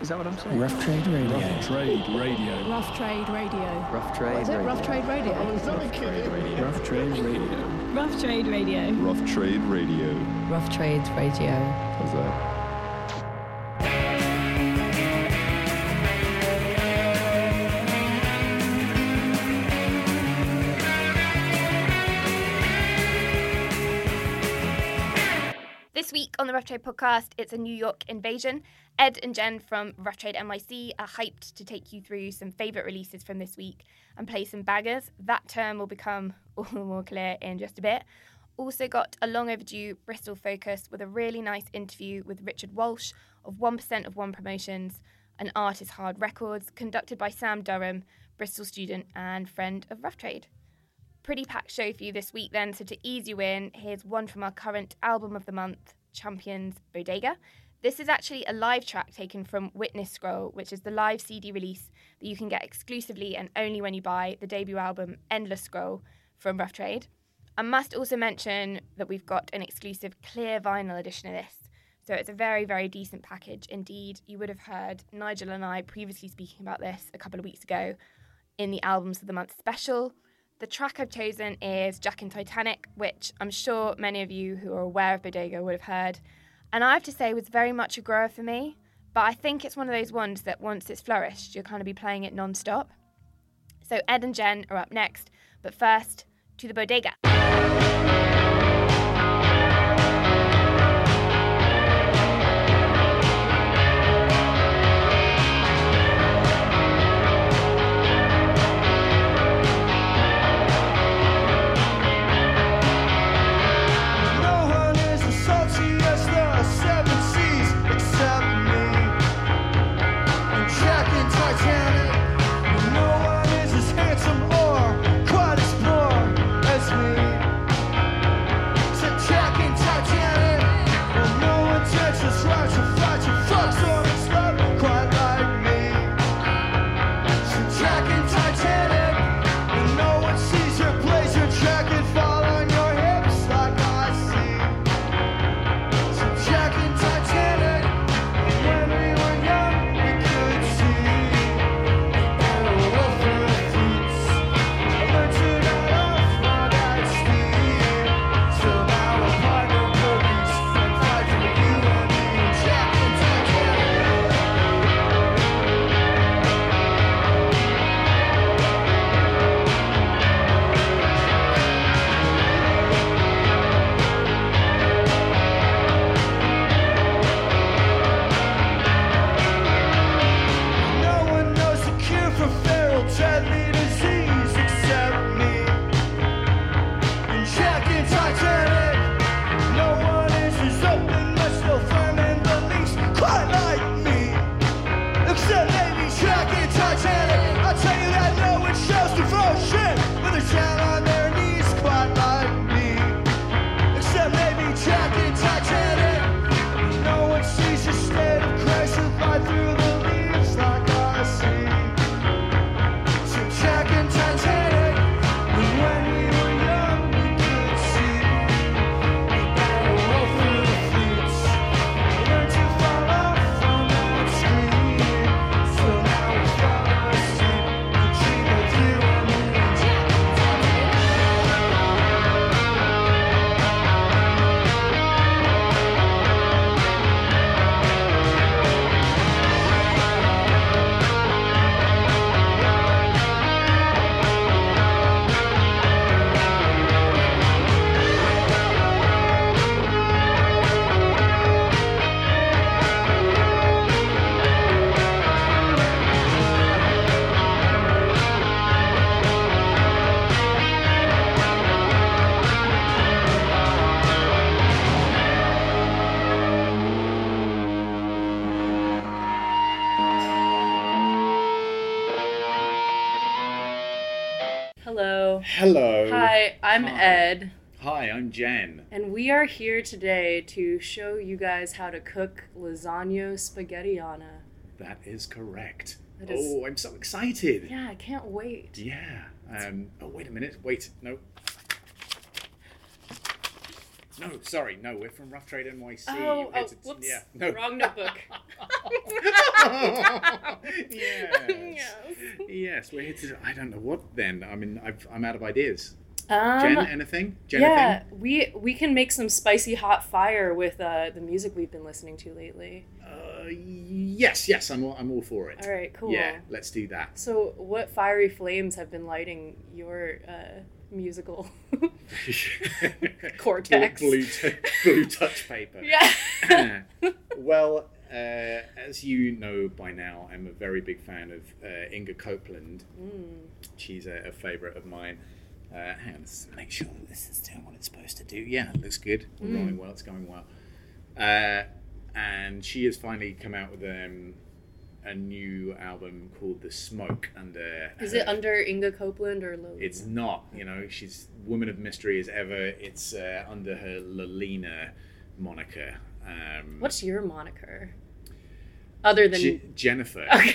Is that what I'm saying? Rough Trade Radio. Rough Trade Radio. Rough Trade Radio. Rough Trade What is it? Radio. Oh, rough Trade Radio. Rough Trade Radio. Rough Trade Radio. Rough Trade Radio. Rough Trade Radio. Rough Trades Radio. How's that? Rough Trade podcast, it's a New York invasion. Ed and Jen from Rough Trade NYC are hyped to take you through some favourite releases from this week and play some baggers. That term will become all the more clear in just a bit. Also, got a long overdue Bristol focus with a really nice interview with Richard Walsh of 1% of One Promotions, an art is hard records, conducted by Sam Durham, Bristol student and friend of Rough Trade pretty packed show for you this week then. So to ease you in, here's one from our current album of the month, Champions Bodega. This is actually a live track taken from Witness Scroll, which is the live CD release that you can get exclusively and only when you buy the debut album Endless Scroll from Rough Trade. I must also mention that we've got an exclusive clear vinyl edition of this. So it's a very, very decent package indeed. You would have heard Nigel and I previously speaking about this a couple of weeks ago in the Albums of the Month special. The track I've chosen is Jack in Titanic, which I'm sure many of you who are aware of Bodega would have heard. And I have to say was very much a grower for me, but I think it's one of those ones that once it's flourished, you'll kind of be playing it non-stop. So Ed and Jen are up next, but first to the Bodega. I'm Hi. Ed, Hi, I'm Jen. and we are here today to show you guys how to cook lasagna spaghettiana. That is correct. That is- Oh, I'm so excited. Yeah, I can't wait. Yeah. Um, oh, wait a minute. Wait. No. No, sorry, no, we're from Rough Trade NYC. Oh, oh, whoops. Yeah, no. Wrong notebook. yes. Yes, we're here to. I don't know what then. I mean, I've, I'm out of ideas. Um, Jen, anything? Jen, yeah, anything? we we can make some spicy hot fire with uh, the music we've been listening to lately. Uh, yes, yes, I'm all, I'm all for it. All right, cool. Yeah, let's do that. So, what fiery flames have been lighting your uh, musical cortex? Blue, t- blue touch paper. yeah. well, uh, as you know by now, I'm a very big fan of uh, Inga Copeland. Mm. She's a, a favourite of mine. Uh, hang on, let's make sure that this is doing what it's supposed to do. Yeah, it looks good. We're Mm. rolling well. It's going well. Uh, and she has finally come out with um, a new album called The Smoke. Under Is it under Inga Copeland or Lolita? It's not. You know, she's woman of mystery as ever. It's uh, under her Lolina moniker. Um, What's your moniker? Other than Je- Jennifer? okay,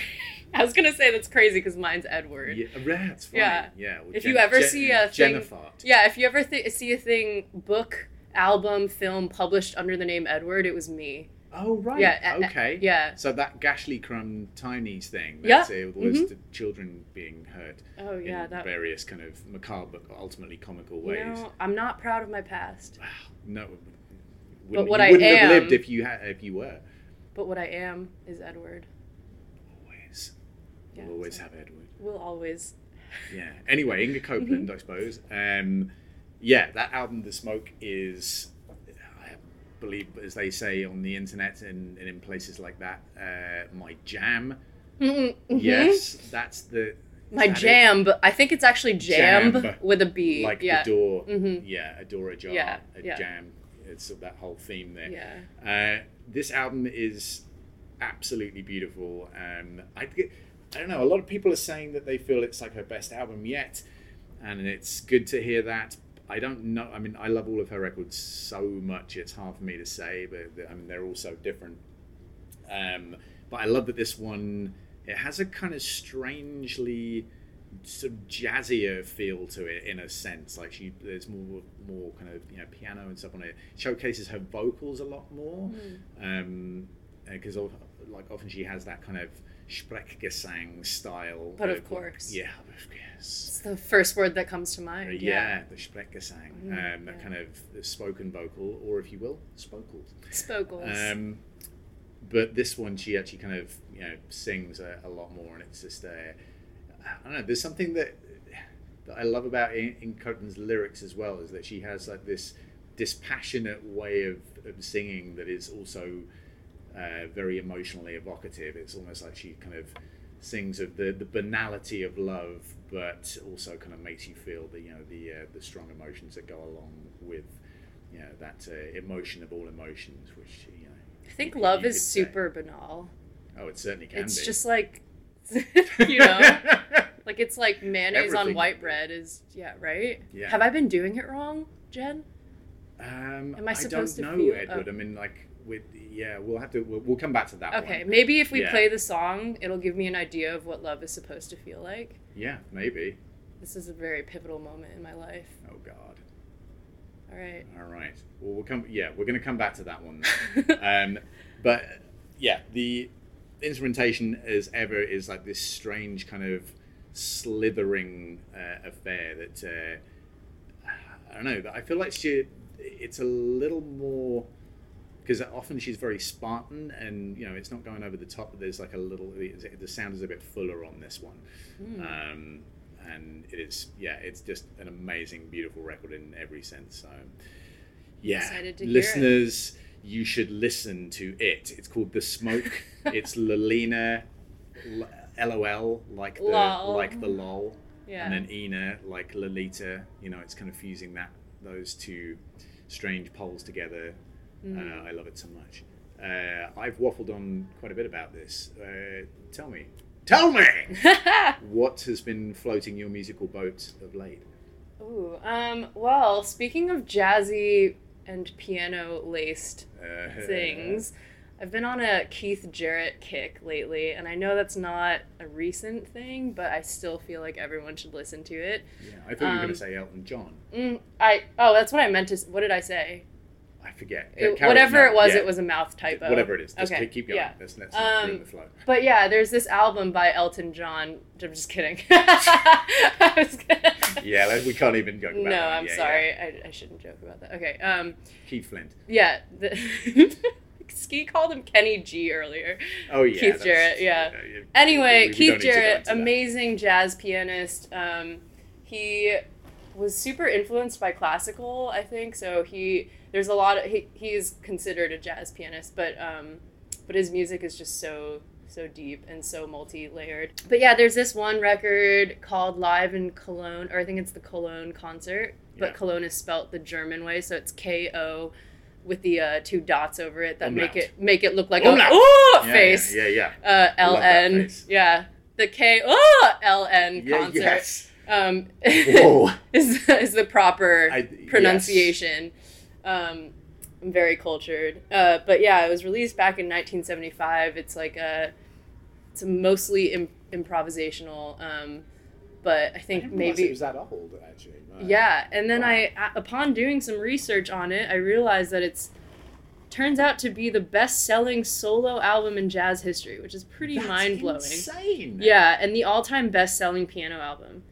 I was gonna say that's crazy because mine's Edward. Yeah, it's. Yeah. yeah. well, If Jen- you ever Jen- see a thing, Jennifer. yeah, if you ever th- see a thing, book, album, film published under the name Edward, it was me. Oh right. Yeah, uh, uh, Okay. yeah. So that Gashlycrumb Tinies thing. Yeah, That's it, with all those mhm. t- children being hurt. Oh yeah, in that. various kind of macabre, but ultimately comical You ways. know, I'm not proud of my past, Wow. No. Wouldn't, what you I wouldn't have lived if you had if you were. but what I am is Edward. Always. Yeah, we'll always so have Edward. We'll always. Yeah. Anyway, Inga Copeland, I suppose. Um, yeah, that album, The Smoke, is, I believe, as they say on the internet and, and in places like that, uh, my jam. Mhm. Yes, that's the. My that jam, but I think it's actually jam, Jam. with a B. Like yeah. the door. Mhm. Yeah, a door ajar, Yeah, a yeah. jam. It's that whole theme there. Yeah. Uh, this album is absolutely beautiful. Um, I, think- I don't know. A lot of people are saying that they feel it's like her best album yet, and it's good to hear that. I don't know. I mean, I love all of her records so much. It's hard for me to say, but I mean, they're all so different. Um, but I love that this one. It has a kind of strangely sort of jazzier feel to it in a sense. Like she, there's more, more kind of you know piano and stuff on it. Showcases her vocals a lot more, because like often she has that kind of Sprechgesang style. But of vocal- course. yeah, of course. It's the first word that comes to mind. Yeah, the Sprechgesang, Mm, um, that yeah. kind of spoken vocal, or if you will, spokals. Spokles. Um, but this one, she actually kind of you know sings a, a lot more, and it's just uh, I don't know. There's something that that I love about in, Inga Copeland's lyrics as well is that she has like this dispassionate way of, of singing that is also uh, very emotionally evocative. It's almost like she kind of sings of the, the banality of love, but also kind of makes you feel the you know the uh, the strong emotions that go along with you know that uh, emotion of all emotions, which you know. I think you- love you is say. super banal. Oh, it certainly can It's be. just like, you know, like it's like mayonnaise on white bread is yeah right. Yeah. Have I been doing it wrong, Jen? Um, Am I supposed to don't know, feel- Edward. oh. I mean, like, with yeah, we'll have to. We'll, we'll come back to that Okay, one. maybe if we Yeah. play the song, it'll give me an idea of what love is supposed to feel like. Yeah, maybe. This is a very pivotal moment in my life. Oh God. All right. All right. Well, we'll come. Yeah, we're going to come back to that one. um, but yeah, the instrumentation, as ever, is like this strange kind of slithering uh, affair that uh, I don't know. But I feel like she, it's a little more because often she's very Spartan, and you know it's not going over the top. But there's like a little. The sound is a bit fuller on this one. Hmm. Um, and it is, yeah, it's just an amazing, beautiful record in every sense. So, yeah, Excited to hear it. listeners, you should listen to it. It's called The Smoke. it's Lolina, LOL, like the Lol. like the lol, Yeah. and then Ina, like Lolita. You know, it's kind of fusing that those two strange poles together. Mm. Uh, I love it so much. Uh, I've waffled on quite a bit about this. Uh, tell me, tell me, what has been floating your musical boat of late? Ooh. Um. Well, speaking of jazzy and piano laced Uh, things. I've been on a Keith Jarrett kick lately, and I know that's not a recent thing, but I still feel like everyone should listen to it. Yeah, I thought you were going Um, to say Elton John. Mm, I oh, that's what I meant to. What did I say? I forget. It- whatever it was, yeah. it was a mouth typo. Whatever it is. Just okay. keep- keep going. Yeah. Let's, let's Um, the flow. But yeah, there's this album by Elton John. I'm just kidding. Gonna... Yeah, like, we can't even go. About No, that. I'm Yeah, sorry. yeah. I, I shouldn't joke about that. Okay. Um. Keith Flint. Yeah. The Ski called him Kenny G earlier. Oh yeah. Keith Jarrett, yeah. Anyway, we- we Keith need to go Jarrett, amazing jazz pianist. Um, he was super influenced by classical, I think. So he there's a lot of he, he is considered a jazz pianist, but um, but his music is just so so deep and so multi-layered. But yeah, there's this one record called Live in Cologne, or I think it's the Cologne concert, but Yeah. Cologne is spelt the German way, so it's K O with the uh, two dots over it that Umlaut. make it make it look like Umlaut. a ooh Yeah, face Yeah, yeah. yeah. uh, LN. face. Yeah. The K oh LN Yeah, concert yes. um, is, is the proper I- pronunciation. Um, I'm very cultured. Uh, but yeah, it was released back in 1975. It's like a, it's a mostly Im- improvisational. Um, but I I think didn't maybe it was that old actually. Right. yeah, and then Wow. I, upon doing some research on it, I realized that it's turns out to be the best-selling solo album in jazz history, which is pretty That's mind-blowing. Insane. Yeah, and the all-time best-selling piano album.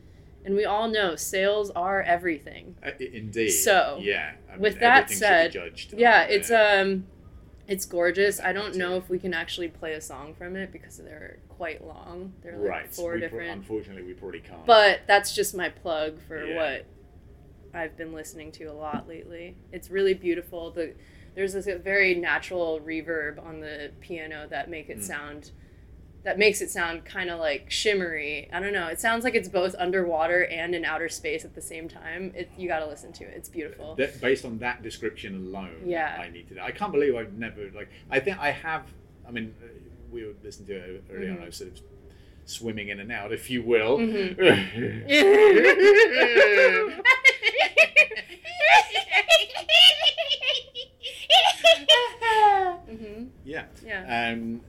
And we all know sales are everything. Uh, indeed. So, yeah. I mean, with that said, judged Yeah, on, it's um it's gorgeous. I don't know if we can actually play a song from it because they're quite long. They're like right. four we pro- different. unfortunately, we probably can't. But that's just my plug for Yeah. what I've been listening to a lot lately. It's really beautiful. The there's this very natural reverb on the piano that make it Mm. sound that makes it sound kind of like shimmery. I don't know. It sounds like it's both underwater and in outer space at the same time. It you got to listen to it. It's beautiful. That- based on that description alone, Yeah. I need to. I can't believe I've never like. I think I have. I mean, uh, we were listening to it earlier on. Mhm. I was sort of swimming in and out, if you will. Mm-hmm. hmm yeah. Yeah. Um,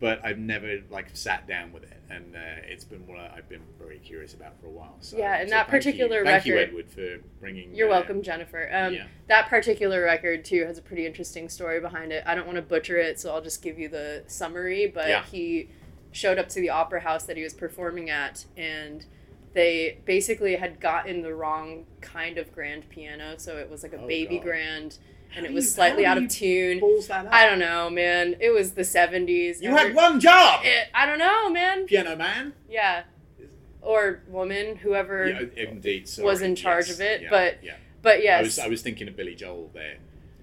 but I've never like sat down with it, and uh, it's been what I've been very curious about for a while. So, Yeah, and so that thank you- particular thank you, Edward, for bringing. You're uh, welcome, Jennifer. Um, yeah. That particular record too has a pretty interesting story behind it. I don't want to butcher it, so I'll just give you the summary. But Yeah. he showed up to the opera house that he was performing at, and they basically had gotten the wrong kind of grand piano, so it was like a Oh, baby God. grand, and it was you- slightly out of tune. Balls that up. I don't know, man. It was the '70s. You had one job, It, I don't know, man. piano man. Yeah, or woman, whoever. Yeah, indeed. Sorry. was in charge yes, of it, yeah, but yeah. But yes, I was I was thinking of Billy Joel there.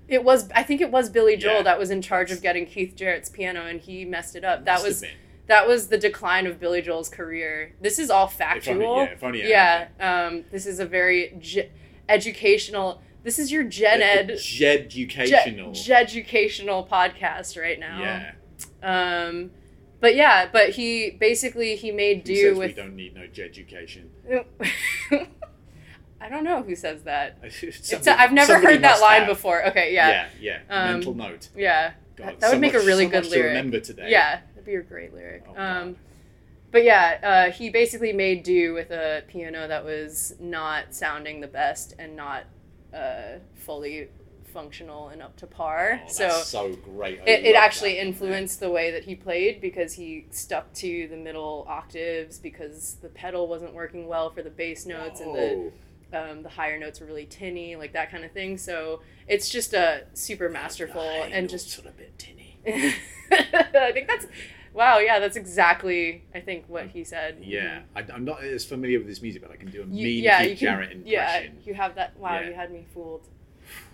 It was. I think it was Billy Joel Yeah. that was in charge of getting Keith Jarrett's piano, and he messed it up. That was that was the decline of Billy Joel's career. This is all If only- factual. yeah, if only yeah. Um, this is a very ge- educational. This is your gen ed, Jeducational. je- educational podcast right now. yeah. Um, but yeah, but he basically he made Who do says with. we don't need no education. I don't know who says that. Somebody- a, I've never heard that line have. before. Okay, yeah, Yeah, yeah. Um, Mental note. yeah. God, that, that so would make a really so good much to lyric. remember today. Yeah, that'd be a great lyric. Oh, um, but yeah, uh, he basically made do with a piano that was not sounding the best and not uh, fully functional and up to par. Oh, so that's so great. I it, it actually that. influenced the way that he played because he stuck to the middle octaves because the pedal wasn't working well for the bass notes and the um, the higher notes were really tinny, like that kind of thing. So it's just a super masterful and just a bit tinny. I think that's wow. Yeah, that's exactly I think what he said. Yeah, I, I'm not as familiar with his music, but I can do a You- mean yeah, Keith can, Jarrett yeah, you have that. Wow, Yeah. you had me fooled.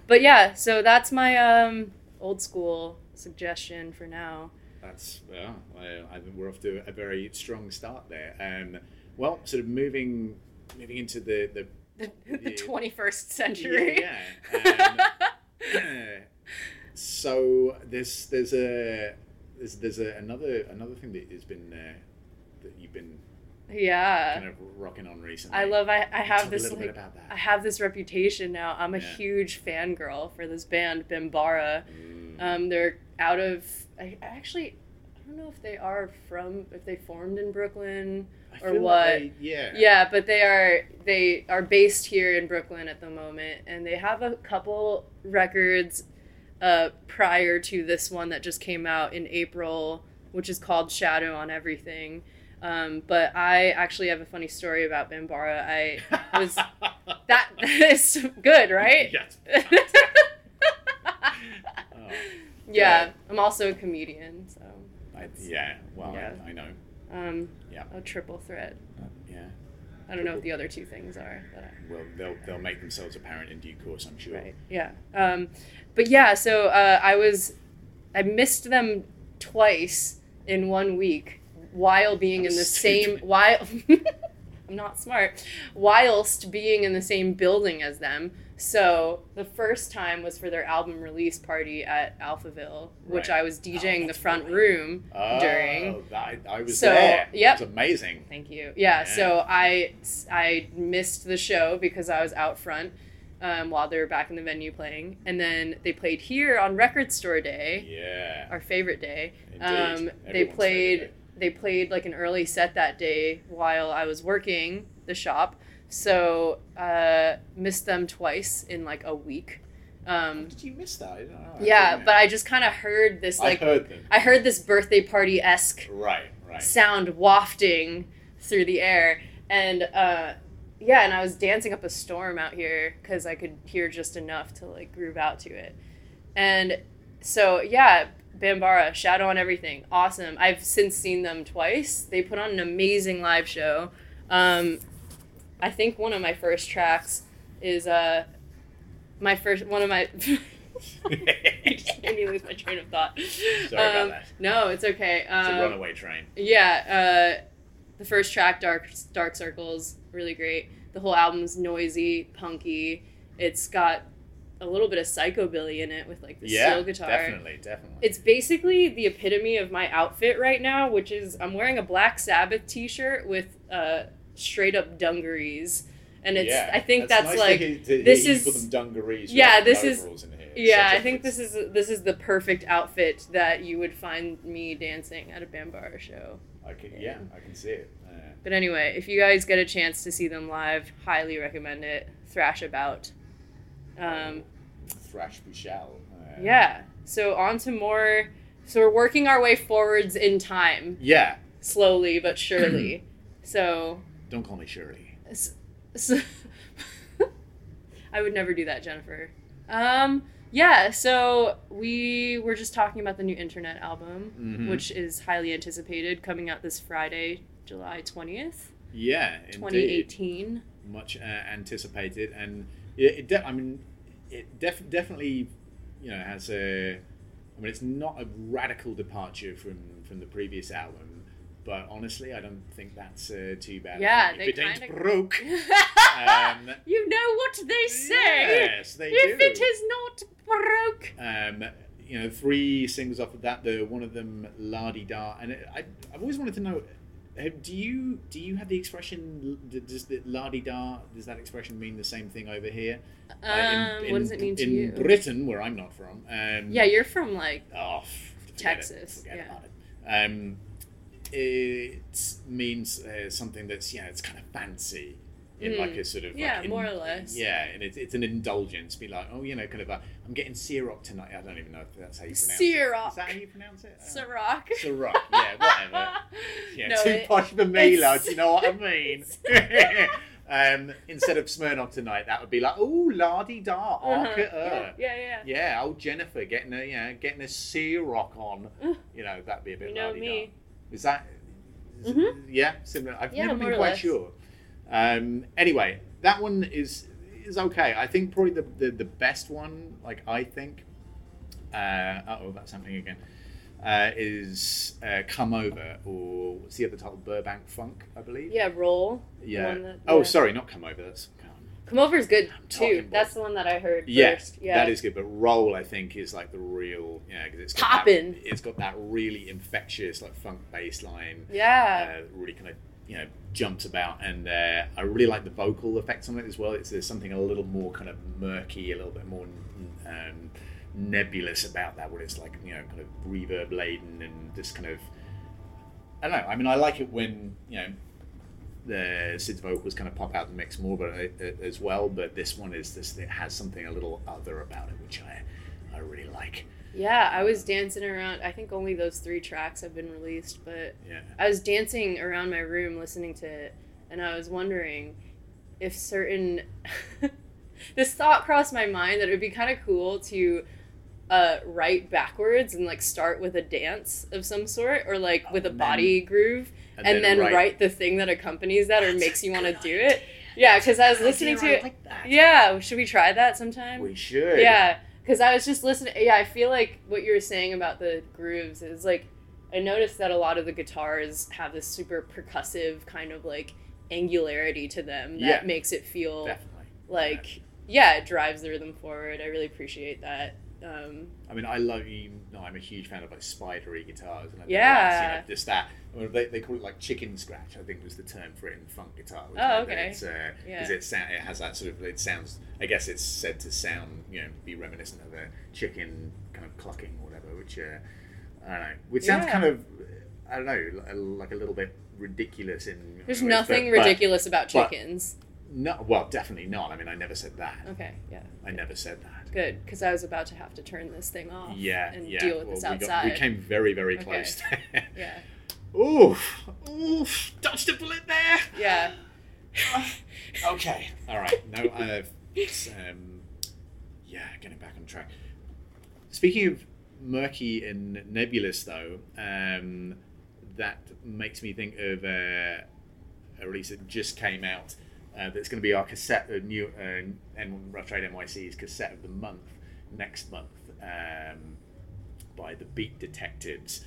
But yeah, so that's my um, old school suggestion for now. That's well, I, I think we're off to a very strong start there. Um, well, sort of moving moving into the the The, Yeah. 21st century. Yeah. yeah. Um, so there's there's a there's there's a, another another thing that has been uh, that you've been yeah. kind of rocking on recently. I love. I, I have this bit like. about that. I have this reputation now. I'm a Yeah. huge fangirl for this band, Bambara. Mm. Um, they're out of. I, I actually. I don't know if they are from if they formed in Brooklyn or what. like yeah. Yeah, but they are they are based here in Brooklyn at the moment, and they have a couple records uh, prior to this one that just came out in April, which is called Shadow on Everything. Um, but I actually have a funny story about Bambara. I was that is good, right? Yes. Oh, yeah, I'm also a comedian, so I, yeah. Well, Yeah. I, I know. um, Yeah. a triple threat. Uh, yeah. I don't know what the other two things are. But I, Well, they'll they'll make themselves apparent in due course, I'm sure. Right. Yeah. Um, but yeah, so uh, I was, I missed them twice in one week while being in the was same while. I'm not smart. Whilst being in the same building as them. So the first time was for their album release party at Alphaville, which Right. I was DJing Oh, the front right. room Oh, during. I, I was So, there. yep. It was amazing. Thank you. Yeah, Yeah. so I I missed the show because I was out front um, while they were back in the venue playing, and then they played here on Record Store Day, Yeah. our favorite day. Indeed. Um, they played favourite they played like an early set that day while I was working the shop, so uh, missed them twice in like a week. Um, Did you miss that? I don't know. yeah, but I just kind of heard this like I heard. I heard this birthday party esque Right, right. sound wafting through the air and uh yeah and i was dancing up a storm out here because i could hear just enough to like groove out to it and so yeah bambara shadow on everything awesome i've since seen them twice they put on an amazing live show um i think one of my first tracks is uh my first one of my you just made me lose my train of thought Sorry about Um, that. no it's okay um, It's a runaway train. yeah, uh, the first track, Dark Dark Circles, really great. The whole album's noisy, punky. It's got a little bit of psychobilly in it with like the Yeah, steel guitar. definitely, definitely. It's basically the epitome of my outfit right now, which is I'm wearing a Black Sabbath T-shirt with uh, straight up dungarees, and it's yeah. I think that's, nice like to to this is- call them dungarees. yeah, this is- overalls in here. It's yeah, I think this is this is the perfect outfit that you would find me dancing at a Bambara show. I can, yeah, I can see it. Uh, But anyway, if you guys get a chance to see them live, highly recommend it. Thrash about. Um, thrash we shall. Uh, yeah. So on to more. So we're working our way forwards in time, Yeah. slowly but surely. so, Don't call me Shirley. so I would never do that, Jennifer. Um, yeah. So we were just talking about the new Internet album, Mhm. which is highly anticipated, coming out this Friday, July twentieth, Yeah, indeed. twenty eighteen. Much uh, anticipated, and it, it de- I mean, it def- definitely, you know, has a. I mean, it's not a radical departure from from the previous album, but honestly, I don't think that's uh, too bad. Yeah, if they it ain't kinda- broke. Um, you know what they say. Yes, they if do. it is not broke. um, you know, three singles off of that. The one of them, La Di Da, and it, I, I've always wanted to know. Do you do you have the expression? Does the la di da? Does that expression mean the same thing over here? Uh, Um, what does it mean to in you? Britain, where I'm not from. Um, Yeah, you're from like Oh, Texas, It, forget yeah. about it. Um, it means uh, something that's yeah, it's kind of fancy in Mm. like a sort of Yeah, like in- more or less. Yeah, and it's, it's an indulgence. Be like, oh, you know, kind of. A, I'm getting Ciroc tonight. I don't even know if that's how you pronounce it. Ciroc. Is that how you pronounce it? Uh, Ciroc. Ciroc. Yeah, whatever. Yeah, No, too it- posh for me, it's- lad. You know what I mean? um, instead of Smirnoff tonight, that would be like, oh, la di da, Uh-huh. arc at her. Yeah, yeah, yeah. Yeah, old Jennifer getting a yeah, getting a Ciroc on. You know, that'd be a bit. You know la-di-da. me. Is that? Mhm. Yeah, similar. I've Yeah, never been quite sure. Um, anyway, that one is is okay. I think probably the the, the best one. Like I think. Uh oh, that's happening again. Uh, is uh, come over or what's the other title? Burbank Funk, I believe. Yeah, Raw. Yeah. that- oh, sorry, not come over. That's. Come over is good too. That's the one that I heard Yeah, first. Yeah, that is good. But roll, I think, is like the real, yeah, because it's got Poppin'. That, it's got that really infectious, like funk bass line. Yeah. uh, really kind of you know jumps about, and uh, I really like the vocal effects on it as well. It's there's something a little more kind of murky, a little bit more um, nebulous about that, where it's like you know kind of reverb laden and just kind of I don't know. I mean, I like it when you know the Syd's vocals kind of pop out the mix more, but uh, as well. But this one is this it has something a little other about it, which I I really like. Yeah, I was dancing around. I think only those three tracks have been released, but Yeah. I was dancing around my room listening to it, and I was wondering if certain. this thought crossed my mind that it would be kind of cool to uh, write backwards and like start with a dance of some sort, or like with a And body groove, and and, then then, write- write, the thing that accompanies that or makes you want to do it. Yeah, because I was listening to it. like. Yeah, should we try that sometime? We should. Yeah, because I was just listening. Yeah, I feel like what you were saying about the grooves is like, I noticed that a lot of the guitars have this super percussive kind of like angularity to them that Yeah. makes it feel Definitely. like, yeah, it drives the rhythm forward. I really appreciate that. Um, I mean, I love you. No, I'm a huge fan of like spidery guitars, and I Yeah. you know, just that. I mean, they, they call it like chicken scratch. I think was the term for it in funk guitar. which Oh, okay. It's because Yeah. it sound, it has that sort of it sounds. I guess it's said to sound you know be reminiscent of a chicken kind of clucking or whatever, which uh, I don't know. Which sounds Yeah. kind of I don't know li- like a little bit ridiculous in. there's ways, nothing but- but ridiculous about but- chickens. No, well, definitely not. I mean, I never said that. Okay, yeah, I never said that. Good. Because I was about to have to turn this thing off. Yeah, and yeah. deal with well, this we, outside. got, we came very, very close. there. Yeah, Oof, oof, dodged a bullet there. yeah. Okay, all right. No, I've, um, yeah, getting back on track. Speaking of murky and nebulous, though, um, that makes me think of uh, a release that just came out. Uh, that's going to be our cassette, uh, new uh, N Rough Trade NYC's cassette of the month next month um, by the Beat Detectives.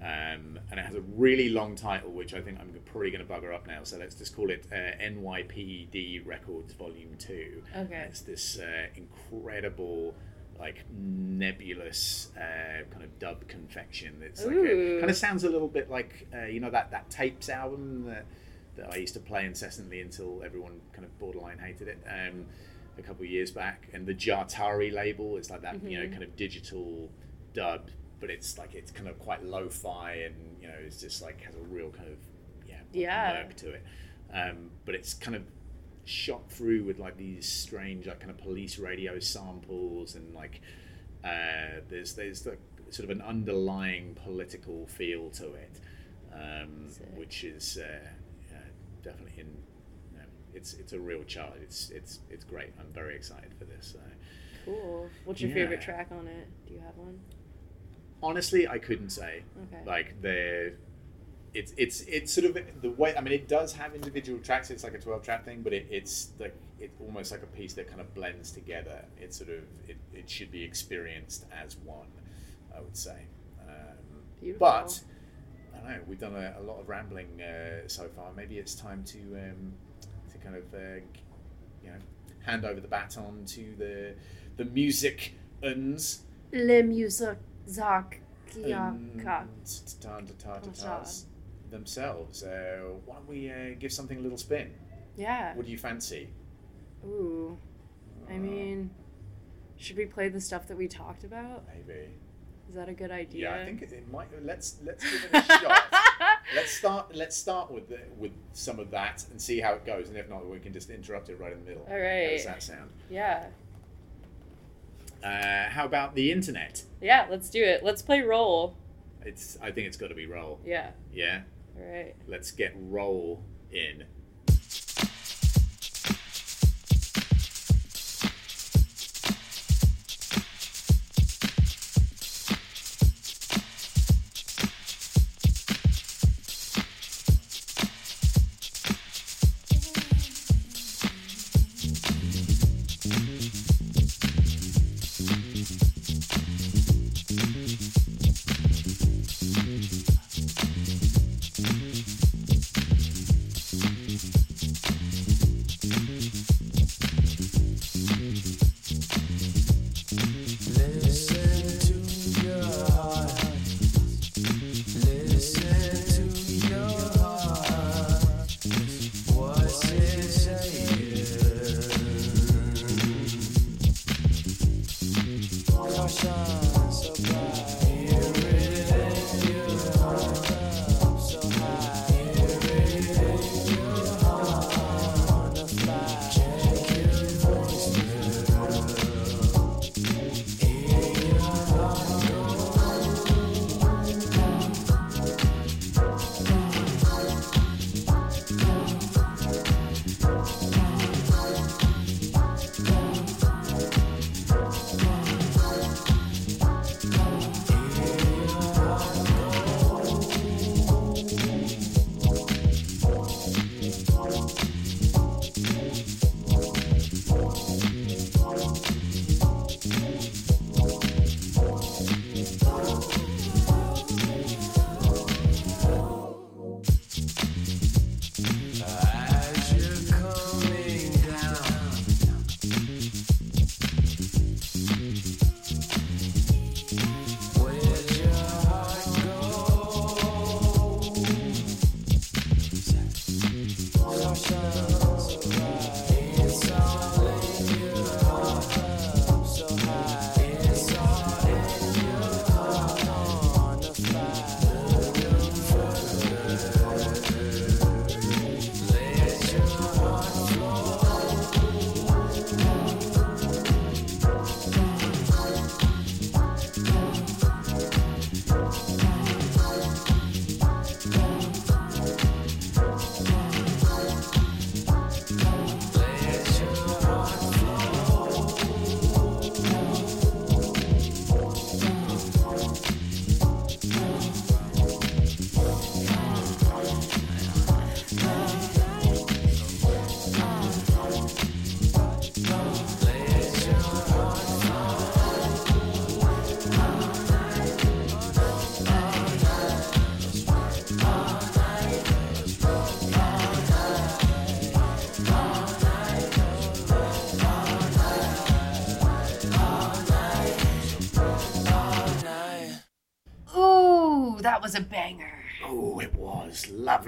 Um, and it has a really long title, which I think I'm probably going to bugger up now. So let's just call it uh, NYPD Records Volume Two. Okay. It's this uh, incredible, like nebulous uh, kind of dub confection. It's like a, kind of sounds a little bit like uh, you know that that tapes album that that I used to play incessantly until everyone kind of borderline hated it. Um, a couple of years back, and the Jahtari label is like that, you know, Mhm. kind of digital dub, but it's like it's kind of quite lo-fi, and you know, it's just like has a real kind of yeah, Yeah. murk to it. Um, but it's kind of shot through with like these strange, like kind of police radio samples, and like uh, there's there's like sort of an underlying political feel to it, um, which is uh, definitely in. You know, it's it's a real charge. It's it's it's great. I'm very excited for this. Uh, Cool. What's your Yeah. favorite track on it? Do you have one? honestly, I couldn't say. Okay. Like the, it's it's it's sort of the way. I mean, it does have individual tracks. It's like a twelve track thing, but it, it's like it's almost like a piece that kind of blends together. It sort of it, it should be experienced as one. I would say. Um, Beautiful. but don't know. We've done a, a lot of rambling uh, so far. Maybe it's time to um, to kind of uh, you know hand over the baton to the the music uns. Le music and themselves. Uh, why don't we uh, give something a little spin? Yeah. What do you fancy? Ooh. I Uh, mean, should we play the stuff that we talked about? maybe. Is that a good idea? Yeah, I think it, it might. Let's let's give it a shot. Let's start. Let's start with the, with some of that and see how it goes. And if not, we can just interrupt it right in the middle. All right. How does that sound? Yeah. Uh, how about the internet? Yeah, let's do it. Let's play roll. It's. I think it's got to be roll. Yeah. Yeah. All right. Let's get roll in.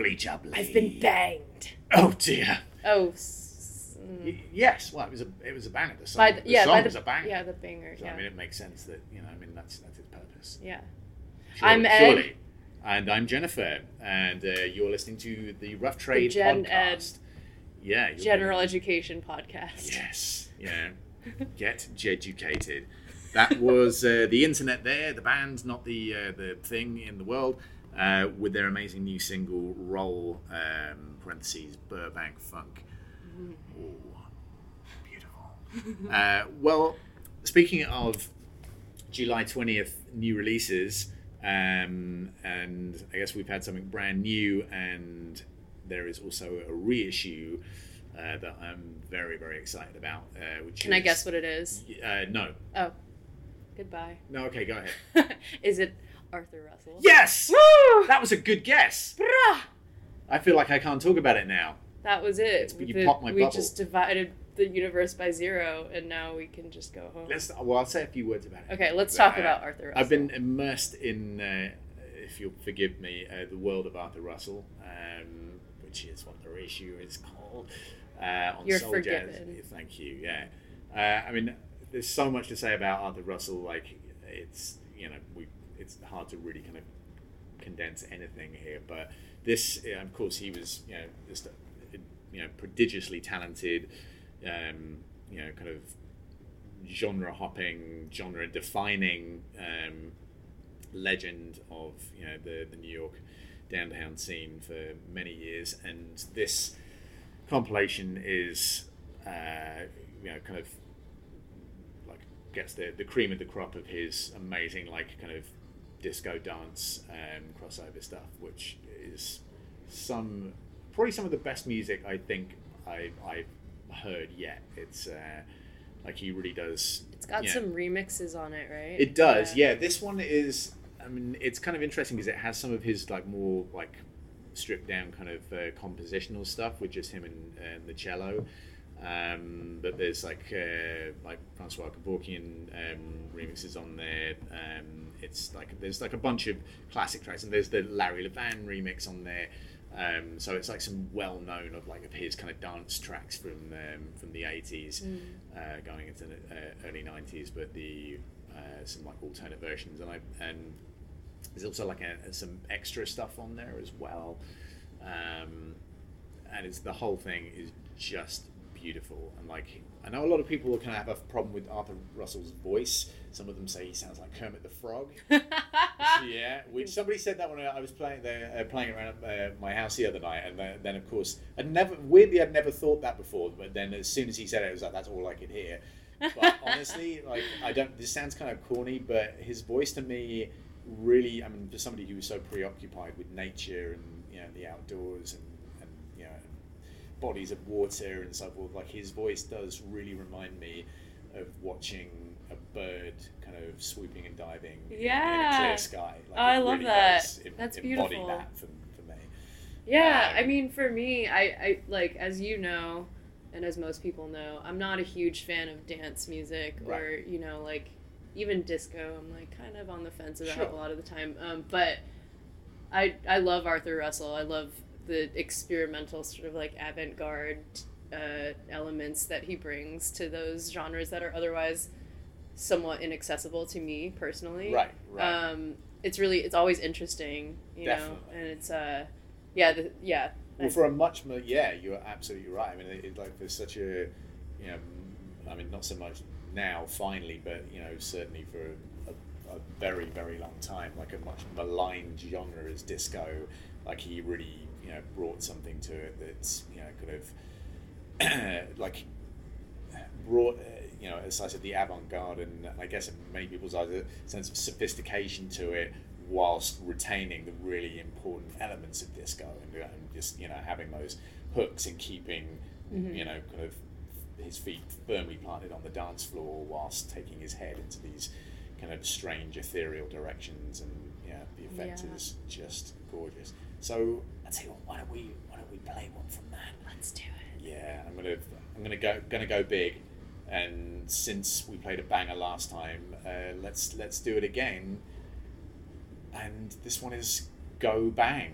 Was lovely, jubbly. I've been banged. Oh dear. Oh, s- mm. Yes, well, it was a it was a banger. The song, by the, the yeah, song by the was a banger. yeah, the banger. So, yeah, I mean, it makes sense that you know. I mean, that's that's its purpose. yeah. Surely, I'm Ed. surely. and I'm Jennifer, and uh, you're listening to the Rough Trade Gen podcast. Yeah, you're General education podcast. Yes, yeah. Get jeducated. That was uh, the internet there, the band, not the uh, the thing in the world, uh, with their amazing new single "Roll" um, (parentheses Burbank Funk). Oh, beautiful. uh, well, speaking of July twentieth new releases, um, and I guess we've had something brand new, and there is also a reissue uh, that I'm very very excited about. Uh, which Can I guess what it is? Uh, no, Oh, goodbye. no. Okay, go ahead. is it Arthur Russell? Yes, Woo! that was a good guess. Brah! I feel like I can't talk about it now. That was it. It's- you The- popped my we bubble. just divided the universe by zero, and now we can just go home. Let's. Well, I'll say a few words about it. Okay, let's talk Uh, about Arthur Russell. I've been immersed in, uh, if you'll forgive me, uh, the world of Arthur Russell, um, which is what the reissue is called. Uh, on You're Soul Jazz. forgiven. Thank you. Yeah. Uh, I mean, there's so much to say about Arthur Russell. Like, it's you know, we it's hard to really kind of condense anything here. But this, of course, he was you know just you know prodigiously talented. Um, you know, kind of genre hopping, genre defining um, legend of you know the the New York downtown scene for many years, and this compilation is uh, you know kind of like gets the the cream of the crop of his amazing like kind of disco dance um, crossover stuff, which is some probably some of the best music I think I I've heard yet. It's uh, like he really does. It's got yeah. some remixes on it, right? It does, yeah. This one is. I mean, it's kind of interesting because it has some of his like more like stripped down kind of uh, compositional stuff with just him and, and the cello. Um, but there's like uh, like Francois Kevorkian um, remixes on there. Um, it's like there's like a bunch of classic tracks, and there's the Larry Levan remix on there. Um, so it's like some well known of like of his kind of dance tracks from um, from the 80s, uh, going into the uh, early 90s. But the uh, some like alternate versions, and I and there's also like a, some extra stuff on there as well. Um, and it's the whole thing is just beautiful and like I know a lot of people kind of have a problem with Arthur Russell's voice. Some of them say he sounds like Kermit the Frog. yeah, which somebody said that when I was playing there, uh, playing around at uh, my house the other night, and then, then of course I'd never weirdly I'd never thought that before, but then as soon as he said it, it was like that's all I could hear. But honestly, like I don't. This sounds kind of corny, but his voice to me really. I mean, for somebody who was so preoccupied with nature and you know the outdoors and, and you know bodies of water and so forth, like his voice does really remind me of watching a bird kind of swooping and diving in- in, a Yeah. clear sky. Like, Oh, I love really that. does em- That's beautiful. that for, for me. Yeah, Um, I mean, for me, I, I like as you know, and as most people know, I'm not a huge fan of dance music or you know like even disco. I'm like kind of on the fence about Sure. a lot of the time. Um, but I I love Arthur Russell. I love the experimental sort of like avant-garde uh, elements that he brings to those genres that are otherwise somewhat inaccessible to me personally. Right, right. Um, it's really it's always interesting, you know, and it's uh, yeah, the, yeah. Well, for a much more, yeah, you're absolutely right. I mean, it, it, like there's such a, you know, I mean, not so much now, finally, but you know, certainly for a, a very, very long time, like a much maligned genre as disco. Like he really, you know, brought something to it that's, you know, could have like brought, you know, as I said, the avant-garde and I guess in many people's eyes, a sense of sophistication to it, whilst retaining the really important elements of disco and, and just you know having those hooks and keeping, mm-hmm. you know, kind of his feet firmly planted on the dance floor whilst taking his head into these kind of strange ethereal directions and yeah, the effect Yeah. is just gorgeous. So I tell you what, why don't we why don't we play one from that? Let's do it. Yeah, I'm gonna I'm gonna go gonna go big, and since we played a banger last time, uh, let's let's do it again. and this one is Go Bang.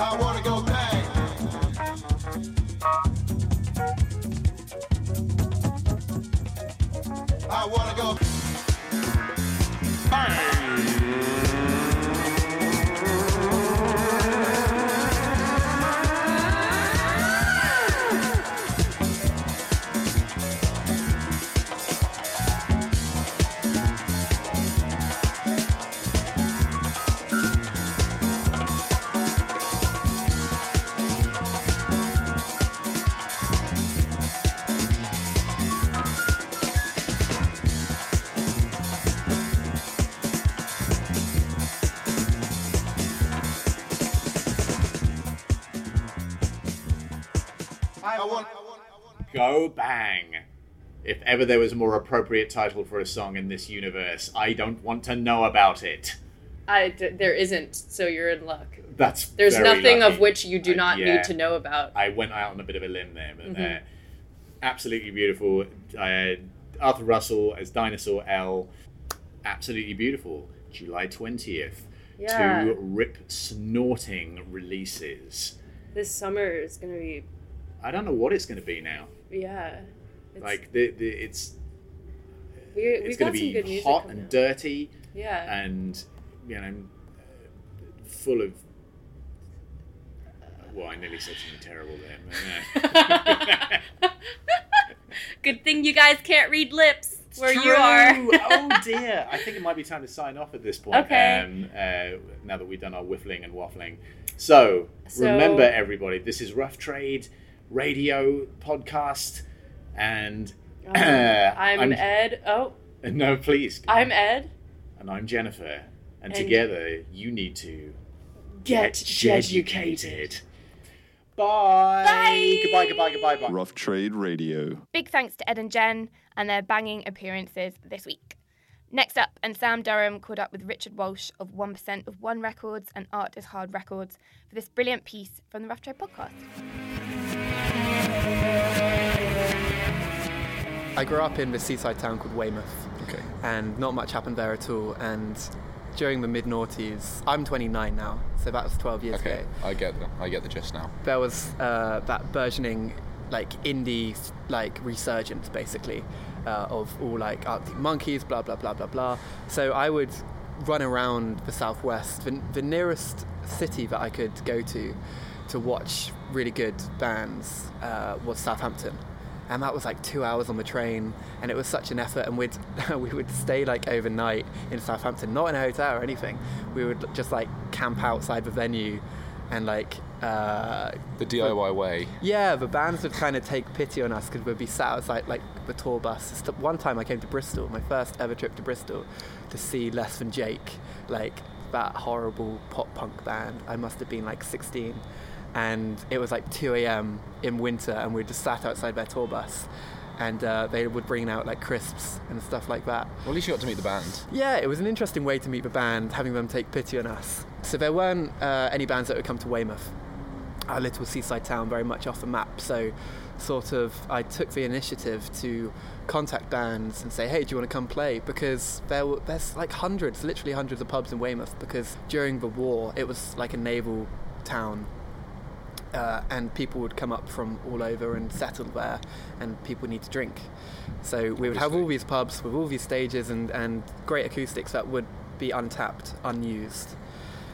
I wanna go If ever there was a more appropriate title for a song in this universe, I don't want to know about it. I d- there isn't, so you're in luck. That's There's nothing lucky. of which you do not yeah. need to know about. I went out on a bit of a limb there, but Mhm. uh, absolutely beautiful. Uh, Arthur Russell as Dinosaur L, absolutely beautiful. July twentieth, Yeah. two rip snorting releases. This summer is gonna be, I don't know what it's going to be now. yeah. It's, like the, the it's we, it's going to be hot and out. dirty Yeah. and you know full of. Well, I nearly said something terrible there. but, Good thing you guys can't read lips where you are. oh dear! I think it might be time to sign off at this point. Okay. Um, uh, now that we've done our whiffling and waffling, so, So- remember, everybody, this is Rough Trade Radio podcast, and Uh, I'm, Ed. Oh, No, please. I'm Ed. and I'm Jennifer, and, And- together you need to Get educated. Bye. Bye. Goodbye. Goodbye. Goodbye. Bye. Rough Trade Radio. Big thanks to Ed and Jen and their banging appearances this week. Next up, and Sam Durham caught up with Richard Walsh of 1% of One Records and Art is Hard Records for this brilliant piece from the Rough Trade podcast. I grew up in the seaside town called Weymouth. Okay. And not much happened there at all. And during the mid noughties, I'm 29 now, so that was 12 years Okay, ago. I get the I get the gist now. There was uh, that burgeoning, like indie, like resurgence, basically, uh, of all like Arctic Monkeys, blah blah blah blah blah. So I would run around the southwest. The, the nearest city that I could go to to watch really good bands uh, was Southampton. And that was like two hours on the train, and it was such an effort. And we'd we would stay like overnight in Southampton, not in a hotel or anything. We would just like camp outside the venue, and like uh, The DIY way. yeah, the bands would kind of take pity on us because we'd be sat outside like the tour bus. One time I came to Bristol, my first ever trip to Bristol, to see Less Than Jake, like that horrible pop punk band. I must have been like 16, and it was like 2 a.m. in winter, and we just sat outside their tour bus, and uh, they would bring out like crisps and stuff like that. Well, at least you got to meet the band. Yeah, it was an interesting way to meet the band, having them take pity on us. So there weren't uh, any bands that would come to Weymouth, our little seaside town, very much off the map. So, sort of, I took the initiative to contact bands and say, "Hey, do you want to come play?" Because there were, there's like hundreds, literally hundreds of pubs in Weymouth. Because during the war, it was like a naval town uh, and people would come up from all over and settle there, and people need to drink. So we would have all these pubs with all these stages and, and great acoustics that would be untapped, unused.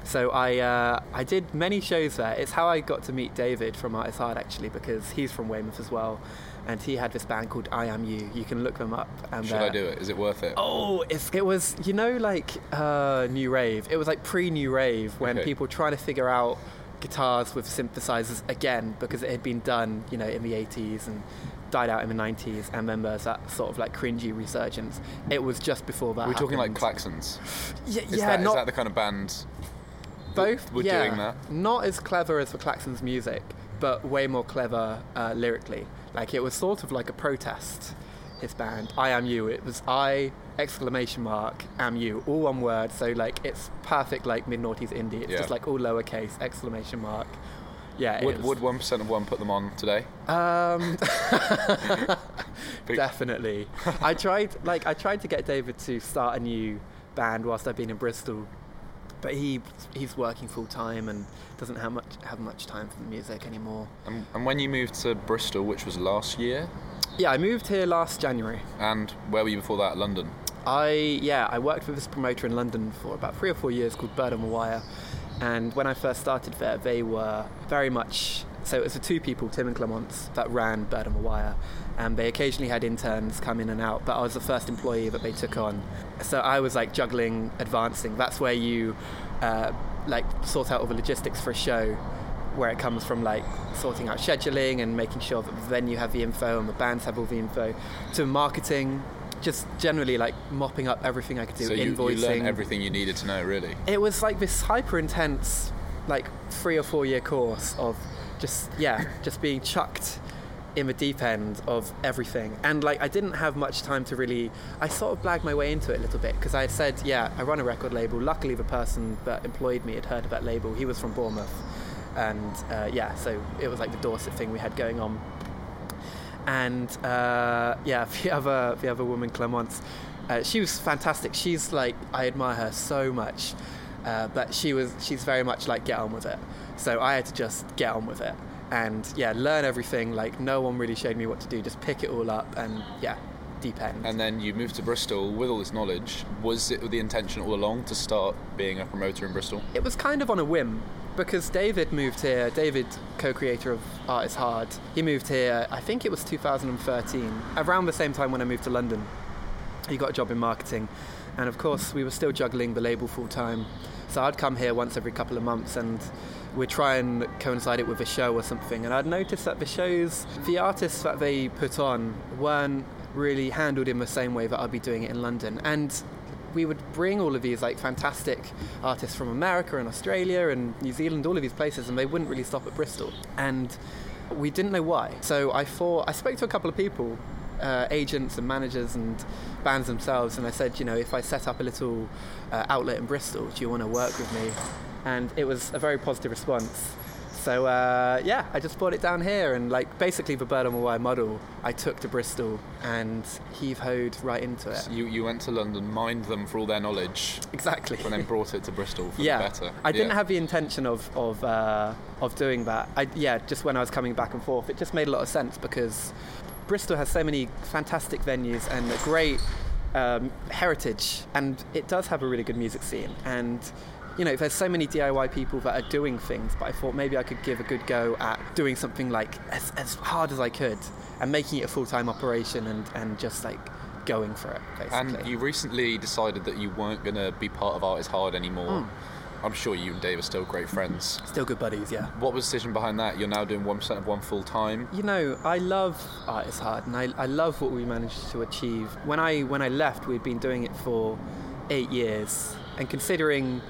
So I uh, I did many shows there. It's how I got to meet David from Art is Hard actually, because he's from Weymouth as well, and he had this band called I Am You. You can look them up. And Should I do it? Is it worth it? Oh, it's, it was, you know, like uh, New Rave. It was like pre New Rave when Okay. people trying to figure out guitars with synthesizers again because it had been done, you know, in the 80s and died out in the 90s. And then there's that sort of like cringy resurgence. It was just before that. We're talking like Klaxons. Yeah, Is, yeah that, is not that the kind of band both. were yeah, doing that? Not as clever as the Klaxons music, but way more clever uh, lyrically. Like it was sort of like a protest. His band, I am you. It was I exclamation mark am you, all one word. So like it's perfect like mid noughties indie. It's Yeah. just like all lowercase exclamation mark. Yeah, Would would one percent of one put them on today? um, definitely. I tried, like, I tried to get David to start a new band whilst I've been in Bristol, but he he's working full time and doesn't have much have much time for the music anymore. And, and when you moved to Bristol, which was last year, Yeah, I moved here last January. and where were you before that? London. I yeah, I worked with this promoter in London for about three or four years called Bird on the Wire, and when I first started there, they were very much so. It was the two people, Tim and Clements, that ran Bird on the Wire, and they occasionally had interns come in and out. But I was the first employee that they took on, so I was like juggling, advancing. That's where you uh, like sort out all the logistics for a show where it comes from like sorting out scheduling and making sure that the venue have the info and the bands have all the info to marketing just generally like mopping up everything I could do so you, you invoicing. learned everything you needed to know, really. it was like this hyper intense like three or four year course of just yeah just being chucked in the deep end of everything. And like i didn't have much time to really i sort of blagged my way into it a little bit because i had said yeah i run a record label. Luckily the person that employed me had heard of that label. He was from bournemouth. And uh, yeah so it was like the dorset thing we had going on and uh, yeah, the other the other woman, Clemence, uh, she was fantastic. She's like I admire her so much, uh, but she was she's very much like get on with it. So I had to just get on with it and yeah, learn everything. Like no one really showed me what to do. Just pick it all up and yeah, deep end. And then you moved to Bristol with all this knowledge. Was it the intention all along to start being a promoter in Bristol? It was kind of on a whim because David moved here. David, co-creator of Art Is Hard, he moved here. I think it was 2013, around the same time when I moved to London. He got a job in marketing, and of course we were still juggling the label full time. So I'd come here once every couple of months, and we'd try and coincide it with a show or something. And I'd noticed that the shows, the artists that they put on, weren't really handled in the same way that I'd be doing it in London. And we would bring all of these like fantastic artists from America and Australia and New Zealand, all of these places, and they wouldn't really stop at Bristol. And we didn't know why. So I thought I spoke to a couple of people, uh, agents and managers and bands themselves, and I said, you know, if I set up a little uh, outlet in Bristol, do you want to work with me? And it was a very positive response. So uh, yeah, I just brought it down here, and like basically the Bird on the Wire model, I took to Bristol and heave hoed right into it. So you, you went to London, mined them for all their knowledge, Exactly. and then brought it to Bristol for yeah, the better. I didn't Yeah. have the intention of of uh, of doing that. I, yeah, just when I was coming back and forth, it just made a lot of sense because Bristol has so many fantastic venues and a great um, heritage, and it does have a really good music scene. And you know, there's so many DIY people that are doing things, but I thought maybe I could give a good go at doing something like as, as hard as I could and making it a full time operation and, and just like going for it, basically. And you recently decided that you weren't going to be part of Art is Hard anymore. Hmm. I'm sure you and Dave are still great friends. Still good buddies, yeah. What was the decision behind that? You're now doing 1% of one full time. You know, I love art is hard, and I, I love what we managed to achieve. When I when I left, we'd been doing it for eight years, and considering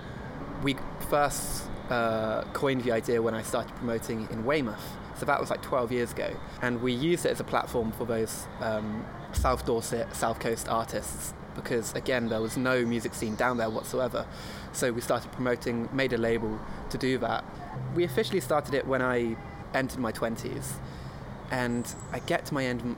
we first uh, coined the idea when I started promoting in Weymouth, so that was like 12 years ago, and we used it as a platform for those um, South Dorset, South Coast artists because again there was no music scene down there whatsoever. So we started promoting, made a label to do that. We officially started it when I entered my 20s, and I get to my end,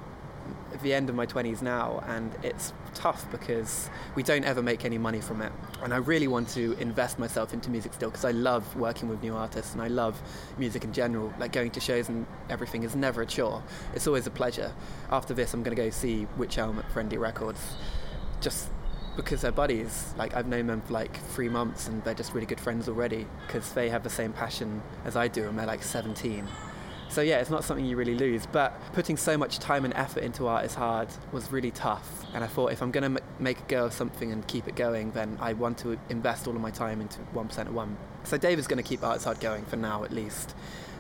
the end of my 20s now, and it's tough because we don't ever make any money from it. And I really want to invest myself into music still because I love working with new artists and I love music in general. Like going to shows and everything is never a chore. It's always a pleasure. After this, I'm going to go see Wych Elm at Friendly Records, just because they're buddies. Like I've known them for like three months and they're just really good friends already because they have the same passion as I do and they're like 17. So yeah, it's not something you really lose. But putting so much time and effort into art is hard was really tough. And I thought if I'm going to m- make a go of something and keep it going, then I want to invest all of my time into 1% of 1. So Dave is going to keep Art is Hard going for now at least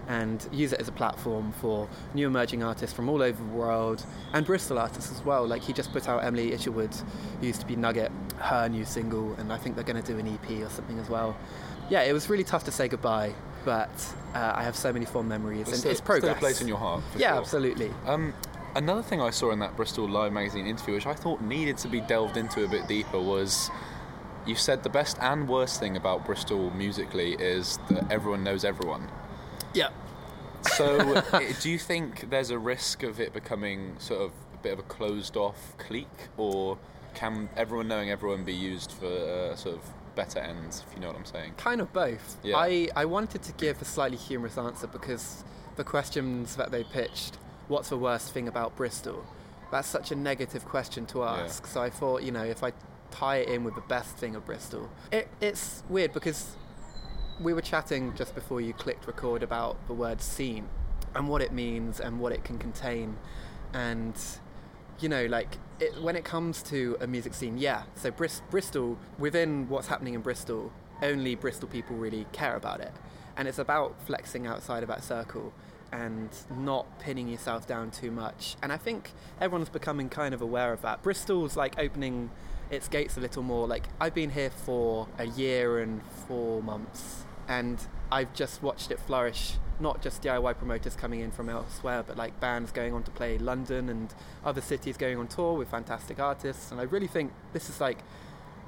and use it as a platform for new emerging artists from all over the world and Bristol artists as well. Like he just put out Emily Isherwood, who used to be Nugget, her new single, and I think they're going to do an EP or something as well. Yeah, it was really tough to say goodbye, but uh, I have so many fond memories, There's and still, it's progress. Still a place in your heart. yeah, sure. absolutely. Um, another thing I saw in that Bristol Live magazine interview, which I thought needed to be delved into a bit deeper, was you said the best and worst thing about Bristol musically is that everyone knows everyone. Yeah. So, do you think there's a risk of it becoming sort of a bit of a closed off clique, or can everyone knowing everyone be used for uh, sort of better ends, if you know what I'm saying? Kind of both. Yeah. I, I wanted to give a slightly humorous answer because the questions that they pitched, what's the worst thing about Bristol? That's such a negative question to ask. So I thought, you know, if I tie it in with the best thing of Bristol, it, it's weird because we were chatting just before you clicked record about the word scene and what it means and what it can contain. And, you know, like it, when it comes to a music scene, yeah. So Bris- Bristol, within what's happening in Bristol, only Bristol people really care about it. And it's about flexing outside of that circle and not pinning yourself down too much. And I think everyone's becoming kind of aware of that. Bristol's like opening its gates a little more. Like I've been here for a year and four months, and I've just watched it flourish. Not just DIY promoters coming in from elsewhere, but like bands going on to play London and other cities going on tour with fantastic artists. And I really think this is like,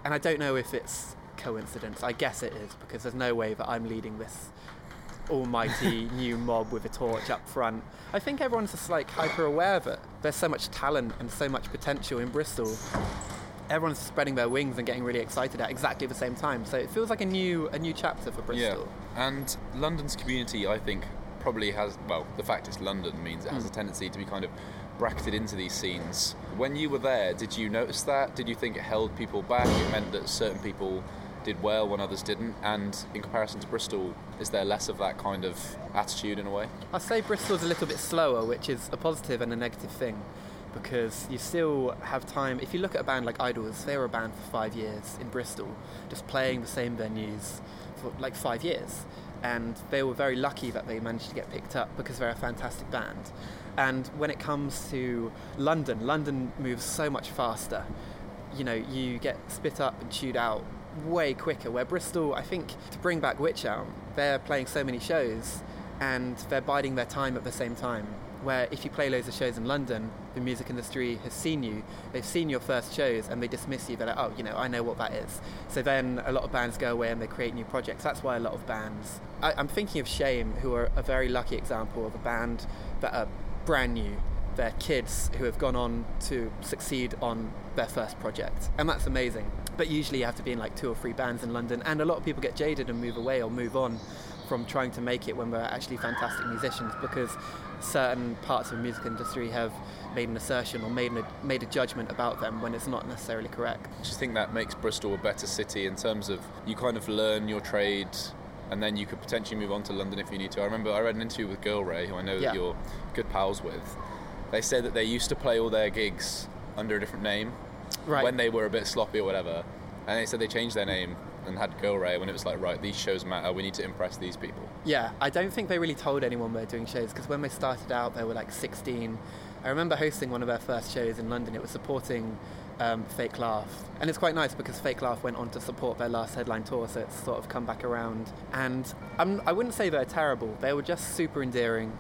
and I don't know if it's coincidence. I guess it is because there's no way that I'm leading this almighty new mob with a torch up front. I think everyone's just like hyper aware that there's so much talent and so much potential in Bristol. Everyone's spreading their wings and getting really excited at exactly the same time. So it feels like a new a new chapter for Bristol. Yeah, and London's community, I think, probably has. Well, the fact it's London means it has Hmm. a tendency to be kind of bracketed into these scenes. When you were there, did you notice that? Did you think it held people back? It meant that certain people did well when others didn't. And in comparison to Bristol, is there less of that kind of attitude in a way? I'd say Bristol's a little bit slower, which is a positive and a negative thing. Because you still have time. If you look at a band like Idles, they were a band for five years in Bristol, just playing the same venues for like five years. And they were very lucky that they managed to get picked up because they're a fantastic band. And when it comes to London, London moves so much faster. You know, you get spit up and chewed out way quicker. Where Bristol, I think, to bring back Wych Elm, they're playing so many shows and they're biding their time at the same time. Where if you play loads of shows in London, the music industry has seen you, they've seen your first shows and they dismiss you. They're like, oh, you know, I know what that is. So then a lot of bands go away and they create new projects. That's why a lot of bands. I, I'm thinking of Shame, who are a very lucky example of a band that are brand new. They're kids who have gone on to succeed on their first project. And that's amazing. But usually you have to be in like two or three bands in London. And a lot of people get jaded and move away or move on from trying to make it when we're actually fantastic musicians because certain parts of the music industry have made an assertion or made a, made a judgment about them when it's not necessarily correct. Do you think that makes Bristol a better city in terms of you kind of learn your trade and then you could potentially move on to London if you need to? I remember I read an interview with Girl Ray, who I know Yeah. that you're good pals with. They said that they used to play all their gigs under a different name Right. when they were a bit sloppy or whatever. And they said they changed their name and had Girl Ray when it was like, right, these shows matter, we need to impress these people. Yeah, I don't think they really told anyone we were doing shows because when we started out, there were like 16. I remember hosting one of our first shows in London. It was supporting um, Fake Laugh, and it's quite nice because Fake Laugh went on to support their last headline tour, so it's sort of come back around. And I wouldn't say they're terrible; they were just super endearing.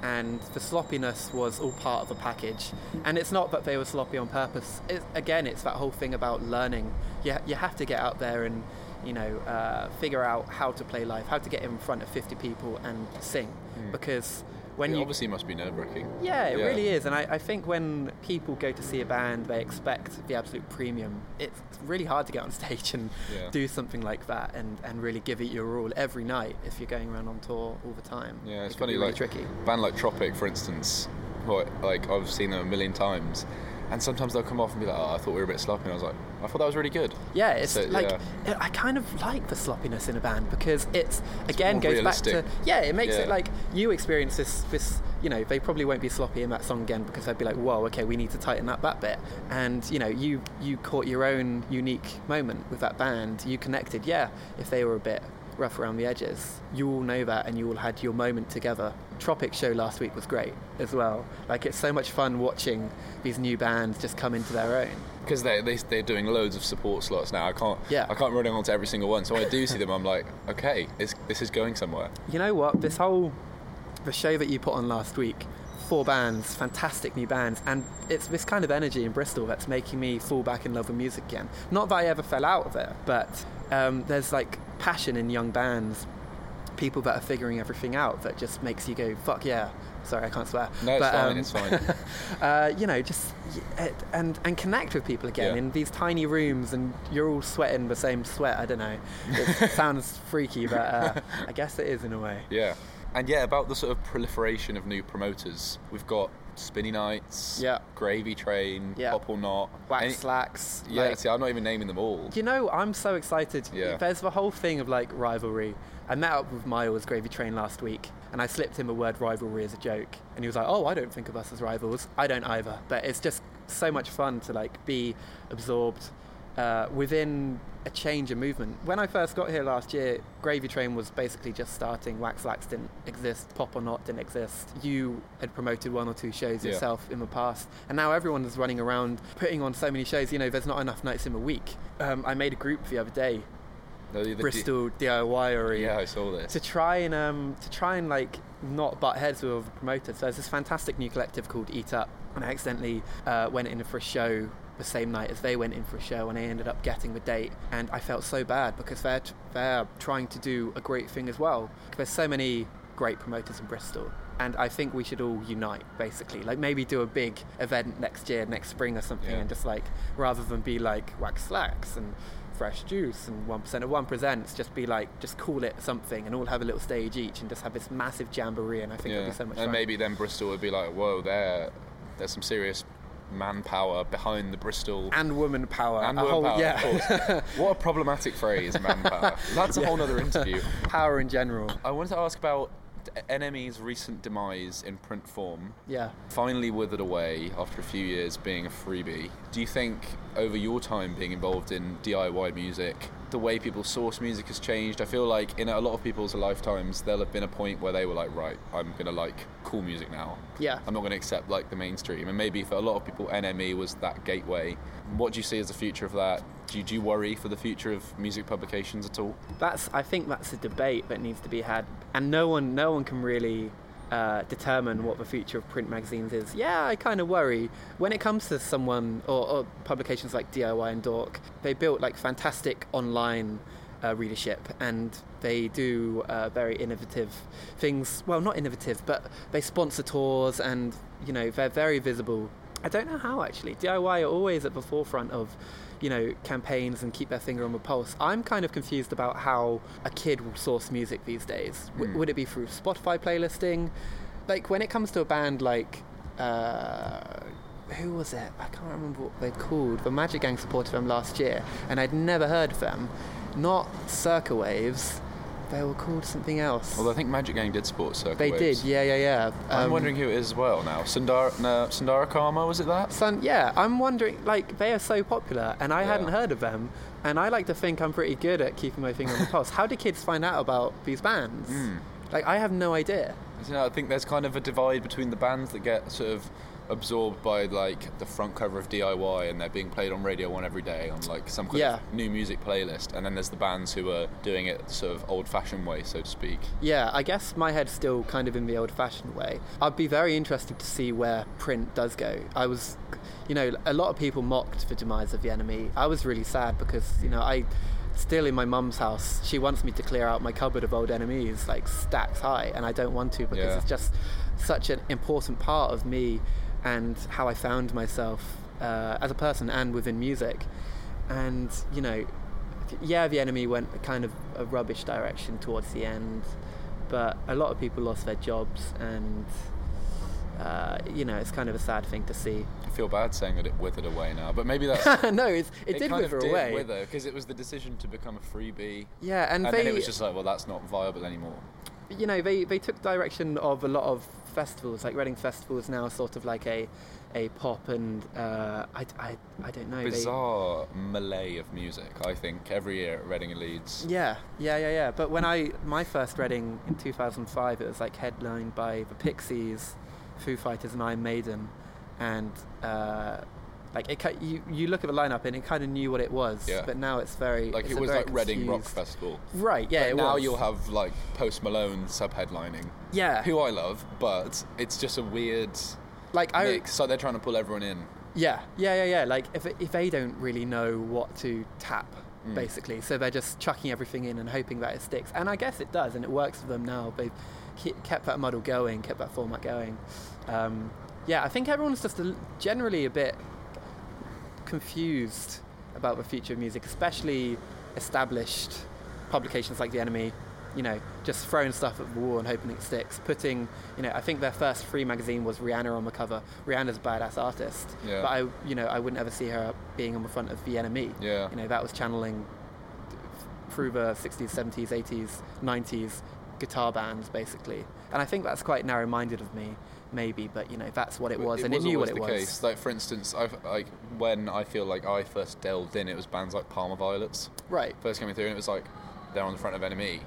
And the sloppiness was all part of the package. And it's not that they were sloppy on purpose. It, again, it's that whole thing about learning. You, you have to get out there and you know, uh, figure out how to play live, how to get in front of 50 people and sing. Because when it you. obviously must be nerve wracking. Yeah, it really is. And I, I think when people go to see a band, they expect the absolute premium. It's really hard to get on stage and Yeah. do something like that and, and really give it your all every night if you're going around on tour all the time. Yeah, it's It funny. really like tricky. band like Tropic, for instance. I- Like I've seen them a million times, and sometimes they'll come off and be like, "Oh, I thought we were a bit sloppy." And I was like, "I thought that was really good." Yeah, it's So, like yeah. it- I kind of like the sloppiness in a band because it's, again more goes realistic. back to yeah, it makes Yeah. it like you experience this this you know they probably won't be sloppy in that song again because they'd be like whoa okay we need to tighten up that bit and you know you you caught your own unique moment with that band you connected yeah if they were a bit rough around the edges. You all know that, and you all had your moment together. Tropic show last week was great as well. Like it's so much fun watching these new bands just come into their own. because they, they they're doing loads of support slots now. I can't Yeah. I can't run on to every single one. So when I do see them, I'm like, okay, it's, this is going somewhere. You know what? This whole the show that you put on last week, four bands, fantastic new bands, and it's this kind of energy in Bristol that's making me fall back in love with music again. Not that I ever fell out of it, but um, there's like passion in young bands, people that are figuring everything out that just makes you go fuck yeah. Sorry, I can't swear. No, it's But, fine. um, it's fine. uh, you know, just and and connect with people again Yeah. in these tiny rooms, and you're all sweating the same sweat. I don't know. It sounds freaky, but uh, I guess it is in a way. Yeah. And yeah, about the sort of proliferation of new promoters, we've got Spinny Nights, Yeah. Gravy Train, Yeah. Pop or Not. Wax Any- slacks. Yeah, like- see, I'm not even naming them all. You know, I'm so excited. Yeah. There's the whole thing of like rivalry. I met up with Miles Gravy Train last week, and I slipped him a word rivalry as a joke, and he was like, "Oh, I don't think of us as rivals. I don't either." But it's just so much fun to like be absorbed uh, within a change of movement. When I first got here last year, Gravy Train was basically just starting. Wax Lax didn't exist. Pop or Not didn't exist. You had promoted one or two shows Yeah. yourself in the past, and now everyone is running around putting on so many shows. You know, there's not enough nights in a week. Um, I made a group the other day, The- the- the- Bristol DIYery, Yeah, I saw this. to try and um, to try and like not butt heads with other promoters. So there's this fantastic new collective called Eat Up, and I accidentally uh, went in for a show the same night as they went in for a show, and I ended up getting the date, and I felt so bad because they're they're trying to do a great thing as well. There's so many great promoters in Bristol. And I think we should all unite, basically. Like maybe do a big event next year, next spring or something, Yeah. and just like rather than be like wax slacks and fresh juice and one percent of one presents, just be like just call it something and all have a little stage each and just have this massive jamboree. And I think yeah. it'd be so much fun. and fun. maybe then Bristol would be like, whoa, there, there's some serious manpower behind the Bristol. and woman power. And woman whole- power, yeah. what a problematic phrase, manpower. That's a whole other interview. power in general. I wanted to ask about NME's recent demise in print form. Yeah. Finally withered away after a few years being a freebie. Do you think over your time being involved in DIY music, the way people source music has changed? I feel like in a lot of people's lifetimes, there'll have been a point where they were like, right, I'm gonna like cool music now. Yeah. I'm not gonna accept like the mainstream. And maybe for a lot of people, NME was that gateway. What do you see as the future of that? Do you, do you worry for the future of music publications at all? That's I think that's a debate that needs to be had, and no one no one can really uh, determine what the future of print magazines is. Yeah, I kind of worry when it comes to someone or, or publications like DIY and Dork. They built like fantastic online. Uh, readership and they do uh, very innovative things well not innovative but they sponsor tours and you know they're very visible i don't know how actually diy are always at the forefront of you know campaigns and keep their finger on the pulse i'm kind of confused about how a kid will source music these days w- would it be through spotify playlisting like when it comes to a band like uh, who was it? I can't remember what they're called. The Magic Gang supported them last year, and I'd never heard of them. Not Circa Waves. They were called something else. Well, I think Magic Gang did support Circa they Waves. did, yeah, yeah, yeah. I'm Um, wondering who it is as well now. Sundara, no, Sundara Karma, was it that? Son, yeah, I'm wondering. Like, they are so popular, and I Yeah. hadn't heard of them. And I like to think I'm pretty good at keeping my finger on the pulse. How do kids find out about these bands? Hmm. Like, I have no idea. You know, I think there's kind of a divide between the bands that get sort of absorbed by like the front cover of DIY and they're being played on Radio One every day on like some kind Yeah. of new music playlist, and then there's the bands who are doing it sort of old-fashioned way, so to speak. Yeah, I guess my head's still kind of in the old fashioned way. I'd be very interested to see where print does go. I was, you know, a lot of people mocked the demise of the NME. I was really sad because, you know, I still in my mum's house, she wants me to clear out my cupboard of old NMEs, like stacks high, and I don't want to because Yeah. it's just such an important part of me and how I found myself uh, as a person and within music. And, you know, yeah, the NME went kind of a rubbish direction towards the end, but a lot of people lost their jobs, and uh, you know, it's kind of a sad thing to see. I feel bad saying that it withered away now, but maybe that's no, it's, it, did kind wither of did away. wither because it was the decision to become a freebie, Yeah, and, and they, then it was just like, well, that's not viable anymore. you know, they, they took direction of a lot of festivals. Like Reading Festival is now sort of like a a pop and uh, I, I, I don't know. they- Bizarre melee of music. I think every year at Reading and Leeds. Yeah, yeah, yeah, yeah. But when I my first Reading in 2005, it was like headlined by the Pixies, Foo Fighters, and Iron Maiden, and uh, like it, you you look at the lineup and it kind of knew what it was. Yeah. But now it's very Like it's it was like Reading Rock Festival. Right. Yeah. Now was. you'll have like Post Malone sub-headlining. Yeah. Who I love, but it's just a weird like I mix. So they're trying to pull everyone in. Yeah, yeah, yeah, yeah. Like if if they don't really know what to tap, Mm. basically, so they're just chucking everything in and hoping that it sticks. And I guess it does, and it works for them now. They've kept that model going, kept that format going. Um, yeah, I think everyone's just a, generally a bit confused about the future of music, especially established publications like The NME. You know, just throwing stuff at the wall and hoping it sticks. Putting, you know, I think their first free magazine was Rihanna on the cover. Rihanna's a badass artist, Yeah. but I, you know, I wouldn't ever see her being on the front of The NME. Yeah. You know, that was channeling through the 60s, 70s, 80s, 90s guitar bands, basically. And I think that's quite narrow-minded of me, maybe, but you know, that's what it was, and it knew what it the was. case. Like for instance, I've, like when I feel like I first delved in, it was bands like Palma Violets. Right. First coming through, and it was like they're on the front of NME,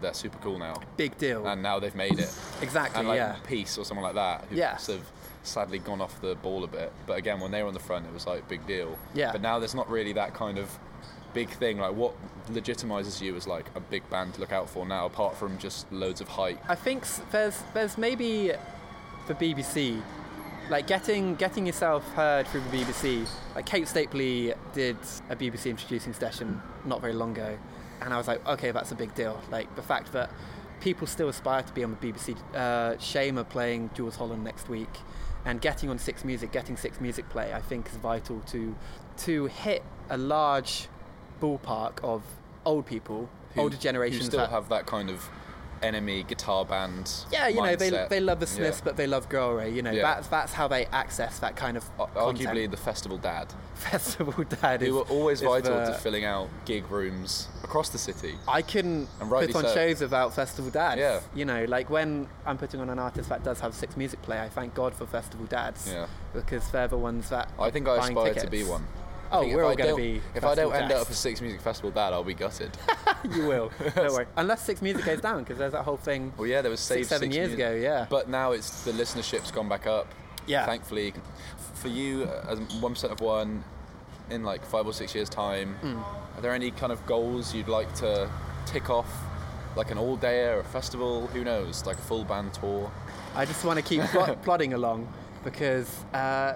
They're super cool now. Big deal. And now they've made it. Exactly, And like yeah. Peace or someone like that, who've Yeah. sort of sadly gone off the ball a bit. But again, when they were on the front, it was like big deal. Yeah. But now there's not really that kind of big thing. Like what legitimizes you as like a big band to look out for now, apart from just loads of hype. I think there's there's maybe the BBC, like getting getting yourself heard through the BBC. Like Kate Stapley did a BBC introducing session not very long ago, and I was like, okay, that's a big deal. Like the fact that people still aspire to be on the BBC. Uh, Shame are playing Jools Holland next week, and getting on Six Music, getting Six Music play, I think is vital to to hit a large ballpark of old people, Who- older generations who still that have that kind of NME guitar band. yeah, you know, they, they love the Smiths, Yeah. but they love Girl Ray. You know, Yeah. that's that's how they access that kind of content. Arguably the festival dad. festival dad is who were always is vital the- to filling out gig rooms across the city. I couldn't And put on so. shows without festival dads. Yeah. You know, like when I'm putting on an artist that does have six music play, I thank God for festival dads. Yeah. Because they're the ones that. I think I aspire to tickets. be one. Oh, we're all going to be. If I don't end up a Six Music Festival dad, I'll be gutted. you will. Don't worry. Unless six music goes down, because there's that whole thing. Well, yeah, there was Six, seven years Music. ago, yeah. But now it's the listenership's gone back up. Yeah. Thankfully, for you, uh, as one percent of one, in like five or six years' time, Mm. are there any kind of goals you'd like to tick off, like an all-day or a festival? Who knows? Like a full band tour. I just want to keep plod- plodding along because, uh,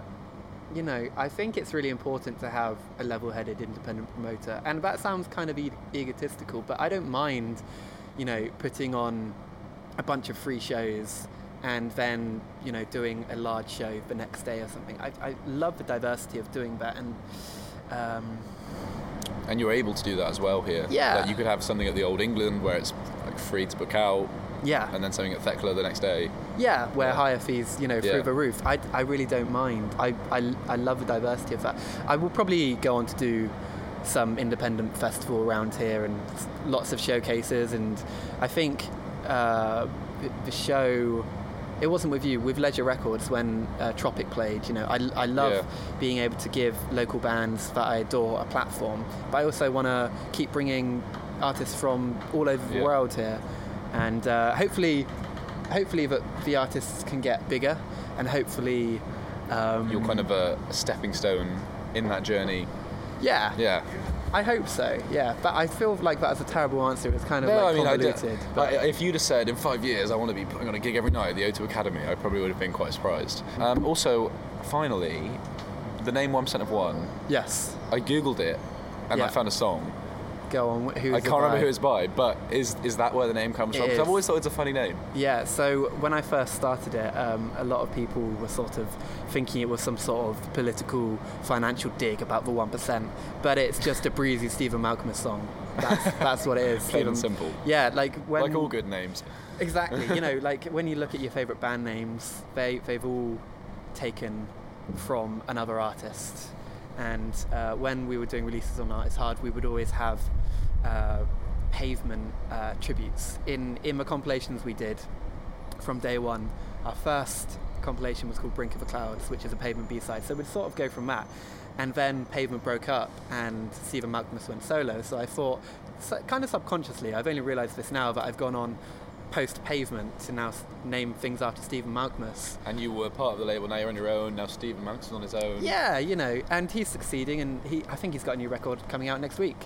you know, I think it's really important to have a level headed independent promoter. And that sounds kind of e- egotistical, but I don't mind, you know, putting on a bunch of free shows and then, you know, doing a large show the next day or something. I, I love the diversity of doing that. And, um, And you're able to do that as well here. Yeah. Like you could have something at the Old England where it's like free to book out, yeah. and then something at Thekla the next day. Yeah, where Yeah. higher fees, you know, Yeah. through the roof. I, I really don't mind. I, I, I love the diversity of that. I will probably go on to do some independent festival around here and lots of showcases. And I think uh, the, show, it wasn't with you, with Leisure Records when uh, Tropic played. You know, I, I love Yeah. being able to give local bands that I adore a platform. But I also want to keep bringing artists from all over the Yeah. world here. And uh, hopefully, hopefully that the artists can get bigger, and hopefully, um, You're kind of a, a stepping stone in that journey. yeah, Yeah. I hope so. Yeah, but I feel like that is a terrible answer. It's kind of No, like I mean, I convoluted. but like, if you'd have said in five years I want to be putting on a gig every night at the O2 Academy, I probably would have been quite surprised. Um, also, finally, the name One Percent of One. yes, I googled it, and I found a song. Go on. wh- Who's I can't remember who it's by, but is is that where the name comes It from? 'Cause is. I've always thought it's a funny name. Yeah, so when I first started it, um, a lot of people were sort of thinking it was some sort of political, financial dig about the 1%, but it's just a breezy Stephen Malkmus song. That's, that's what it is. Plain and simple. Yeah, like when. like all good names. Exactly. you know, like when you look at your favourite band names, they, they've all taken from another artist. And uh, when we were doing releases on Art is Hard, we would always have uh, pavement uh, tributes. In, in the compilations we did from day one, our first compilation was called Brink of the Clouds, which is a Pavement B-side. So we'd sort of go from that. And then Pavement broke up and Stephen Malkmus went solo. So I thought, so kind of subconsciously, I've only realised this now that I've gone on post Pavement to now name things after Stephen Malkmus. And you were part of the label. Now you're on your own. Now Stephen Malkmus is on his own. Yeah, you know, and he's succeeding, and he I think he's got a new record coming out next week.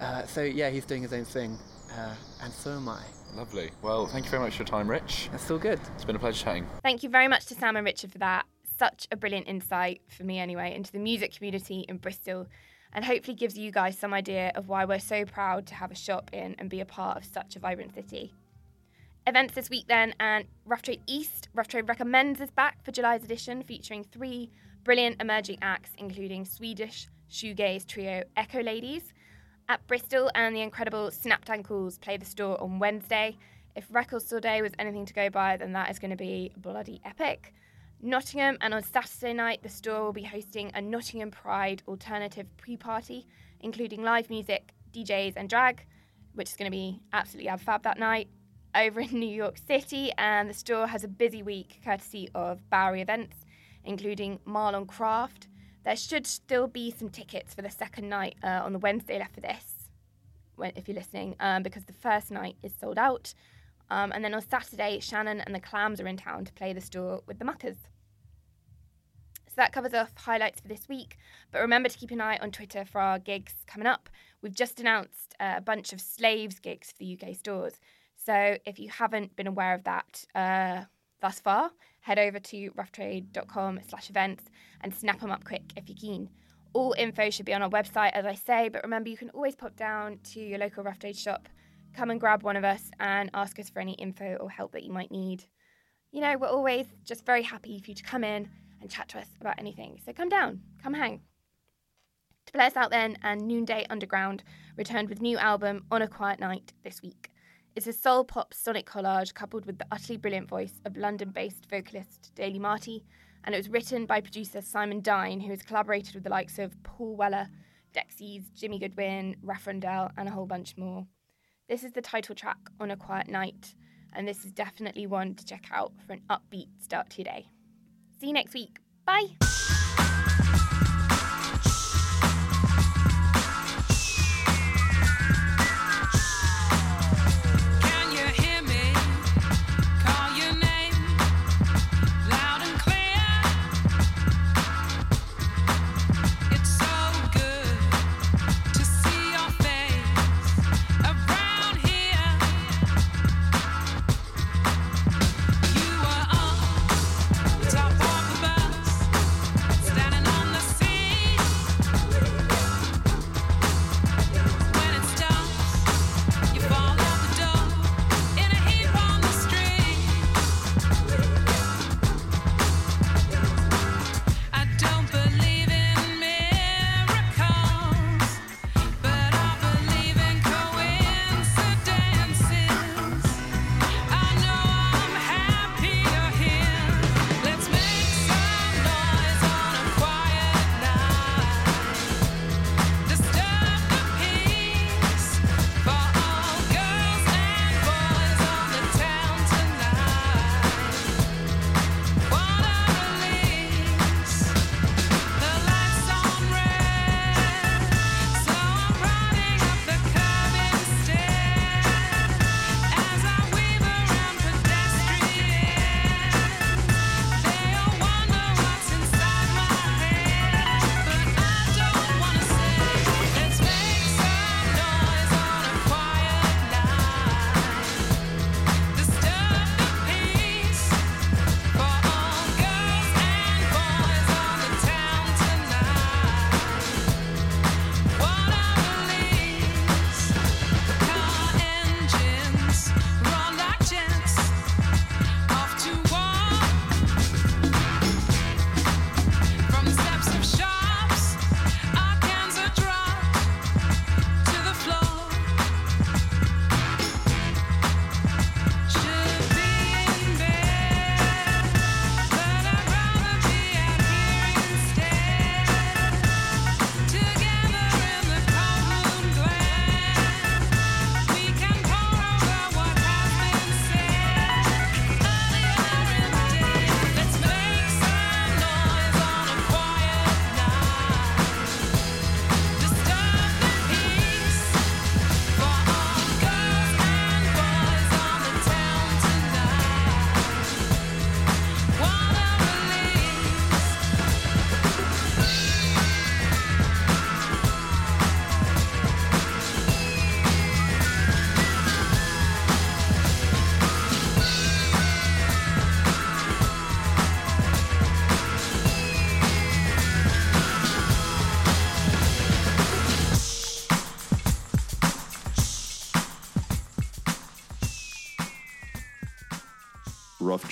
Uh, so yeah, he's doing his own thing, uh, and so am I. Lovely. Well, thank you very much for your time, Rich. That's all good. It's been a pleasure chatting. Thank you very much to Sam and Richard for that. Such a brilliant insight for me, anyway, into the music community in Bristol, and hopefully gives you guys some idea of why we're so proud to have a shop in and be a part of such a vibrant city. Events this week then, and Rough Trade East. Rough Trade recommends is back for July's edition, featuring three brilliant emerging acts, including Swedish shoegaze trio Echo Ladies. At Bristol and the incredible Snapped Ankles play the store on Wednesday. If Record Store Day was anything to go by, then that is going to be bloody epic. Nottingham, and on Saturday night, the store will be hosting a Nottingham Pride alternative pre party, including live music, DJs, and drag, which is going to be absolutely ab fab that night. Over in New York City, and the store has a busy week courtesy of Bowery events, including Marlon Craft. There should still be some tickets for the second night uh, on the Wednesday left for this, when, if you're listening, um, because the first night is sold out. Um, and then on Saturday, Shannon and the Clams are in town to play the store with the Muckers. So that covers off highlights for this week. But remember to keep an eye on Twitter for our gigs coming up. We've just announced uh, a bunch of Slaves gigs for the UK stores. So if you haven't been aware of that uh, thus far, head over to roughtrade.com slash events and snap them up quick if you're keen. All info should be on our website, as I say, but remember you can always pop down to your local Rough Trade shop, come and grab one of us, and ask us for any info or help that you might need. You know, we're always just very happy for you to come in and chat to us about anything. So come down, come hang. To play us out then, and Noonday Underground returned with new album On a Quiet Night this week. It's a soul pop sonic collage coupled with the utterly brilliant voice of London based vocalist Daisy Martey, and it was written by producer Simon Dine, who has collaborated with the likes of Paul Weller, Dexys, Jimi Goodwin, Raph Rundell, and a whole bunch more. This is the title track on a quiet night, and this is definitely one to check out for an upbeat start to your day. See you next week. Bye.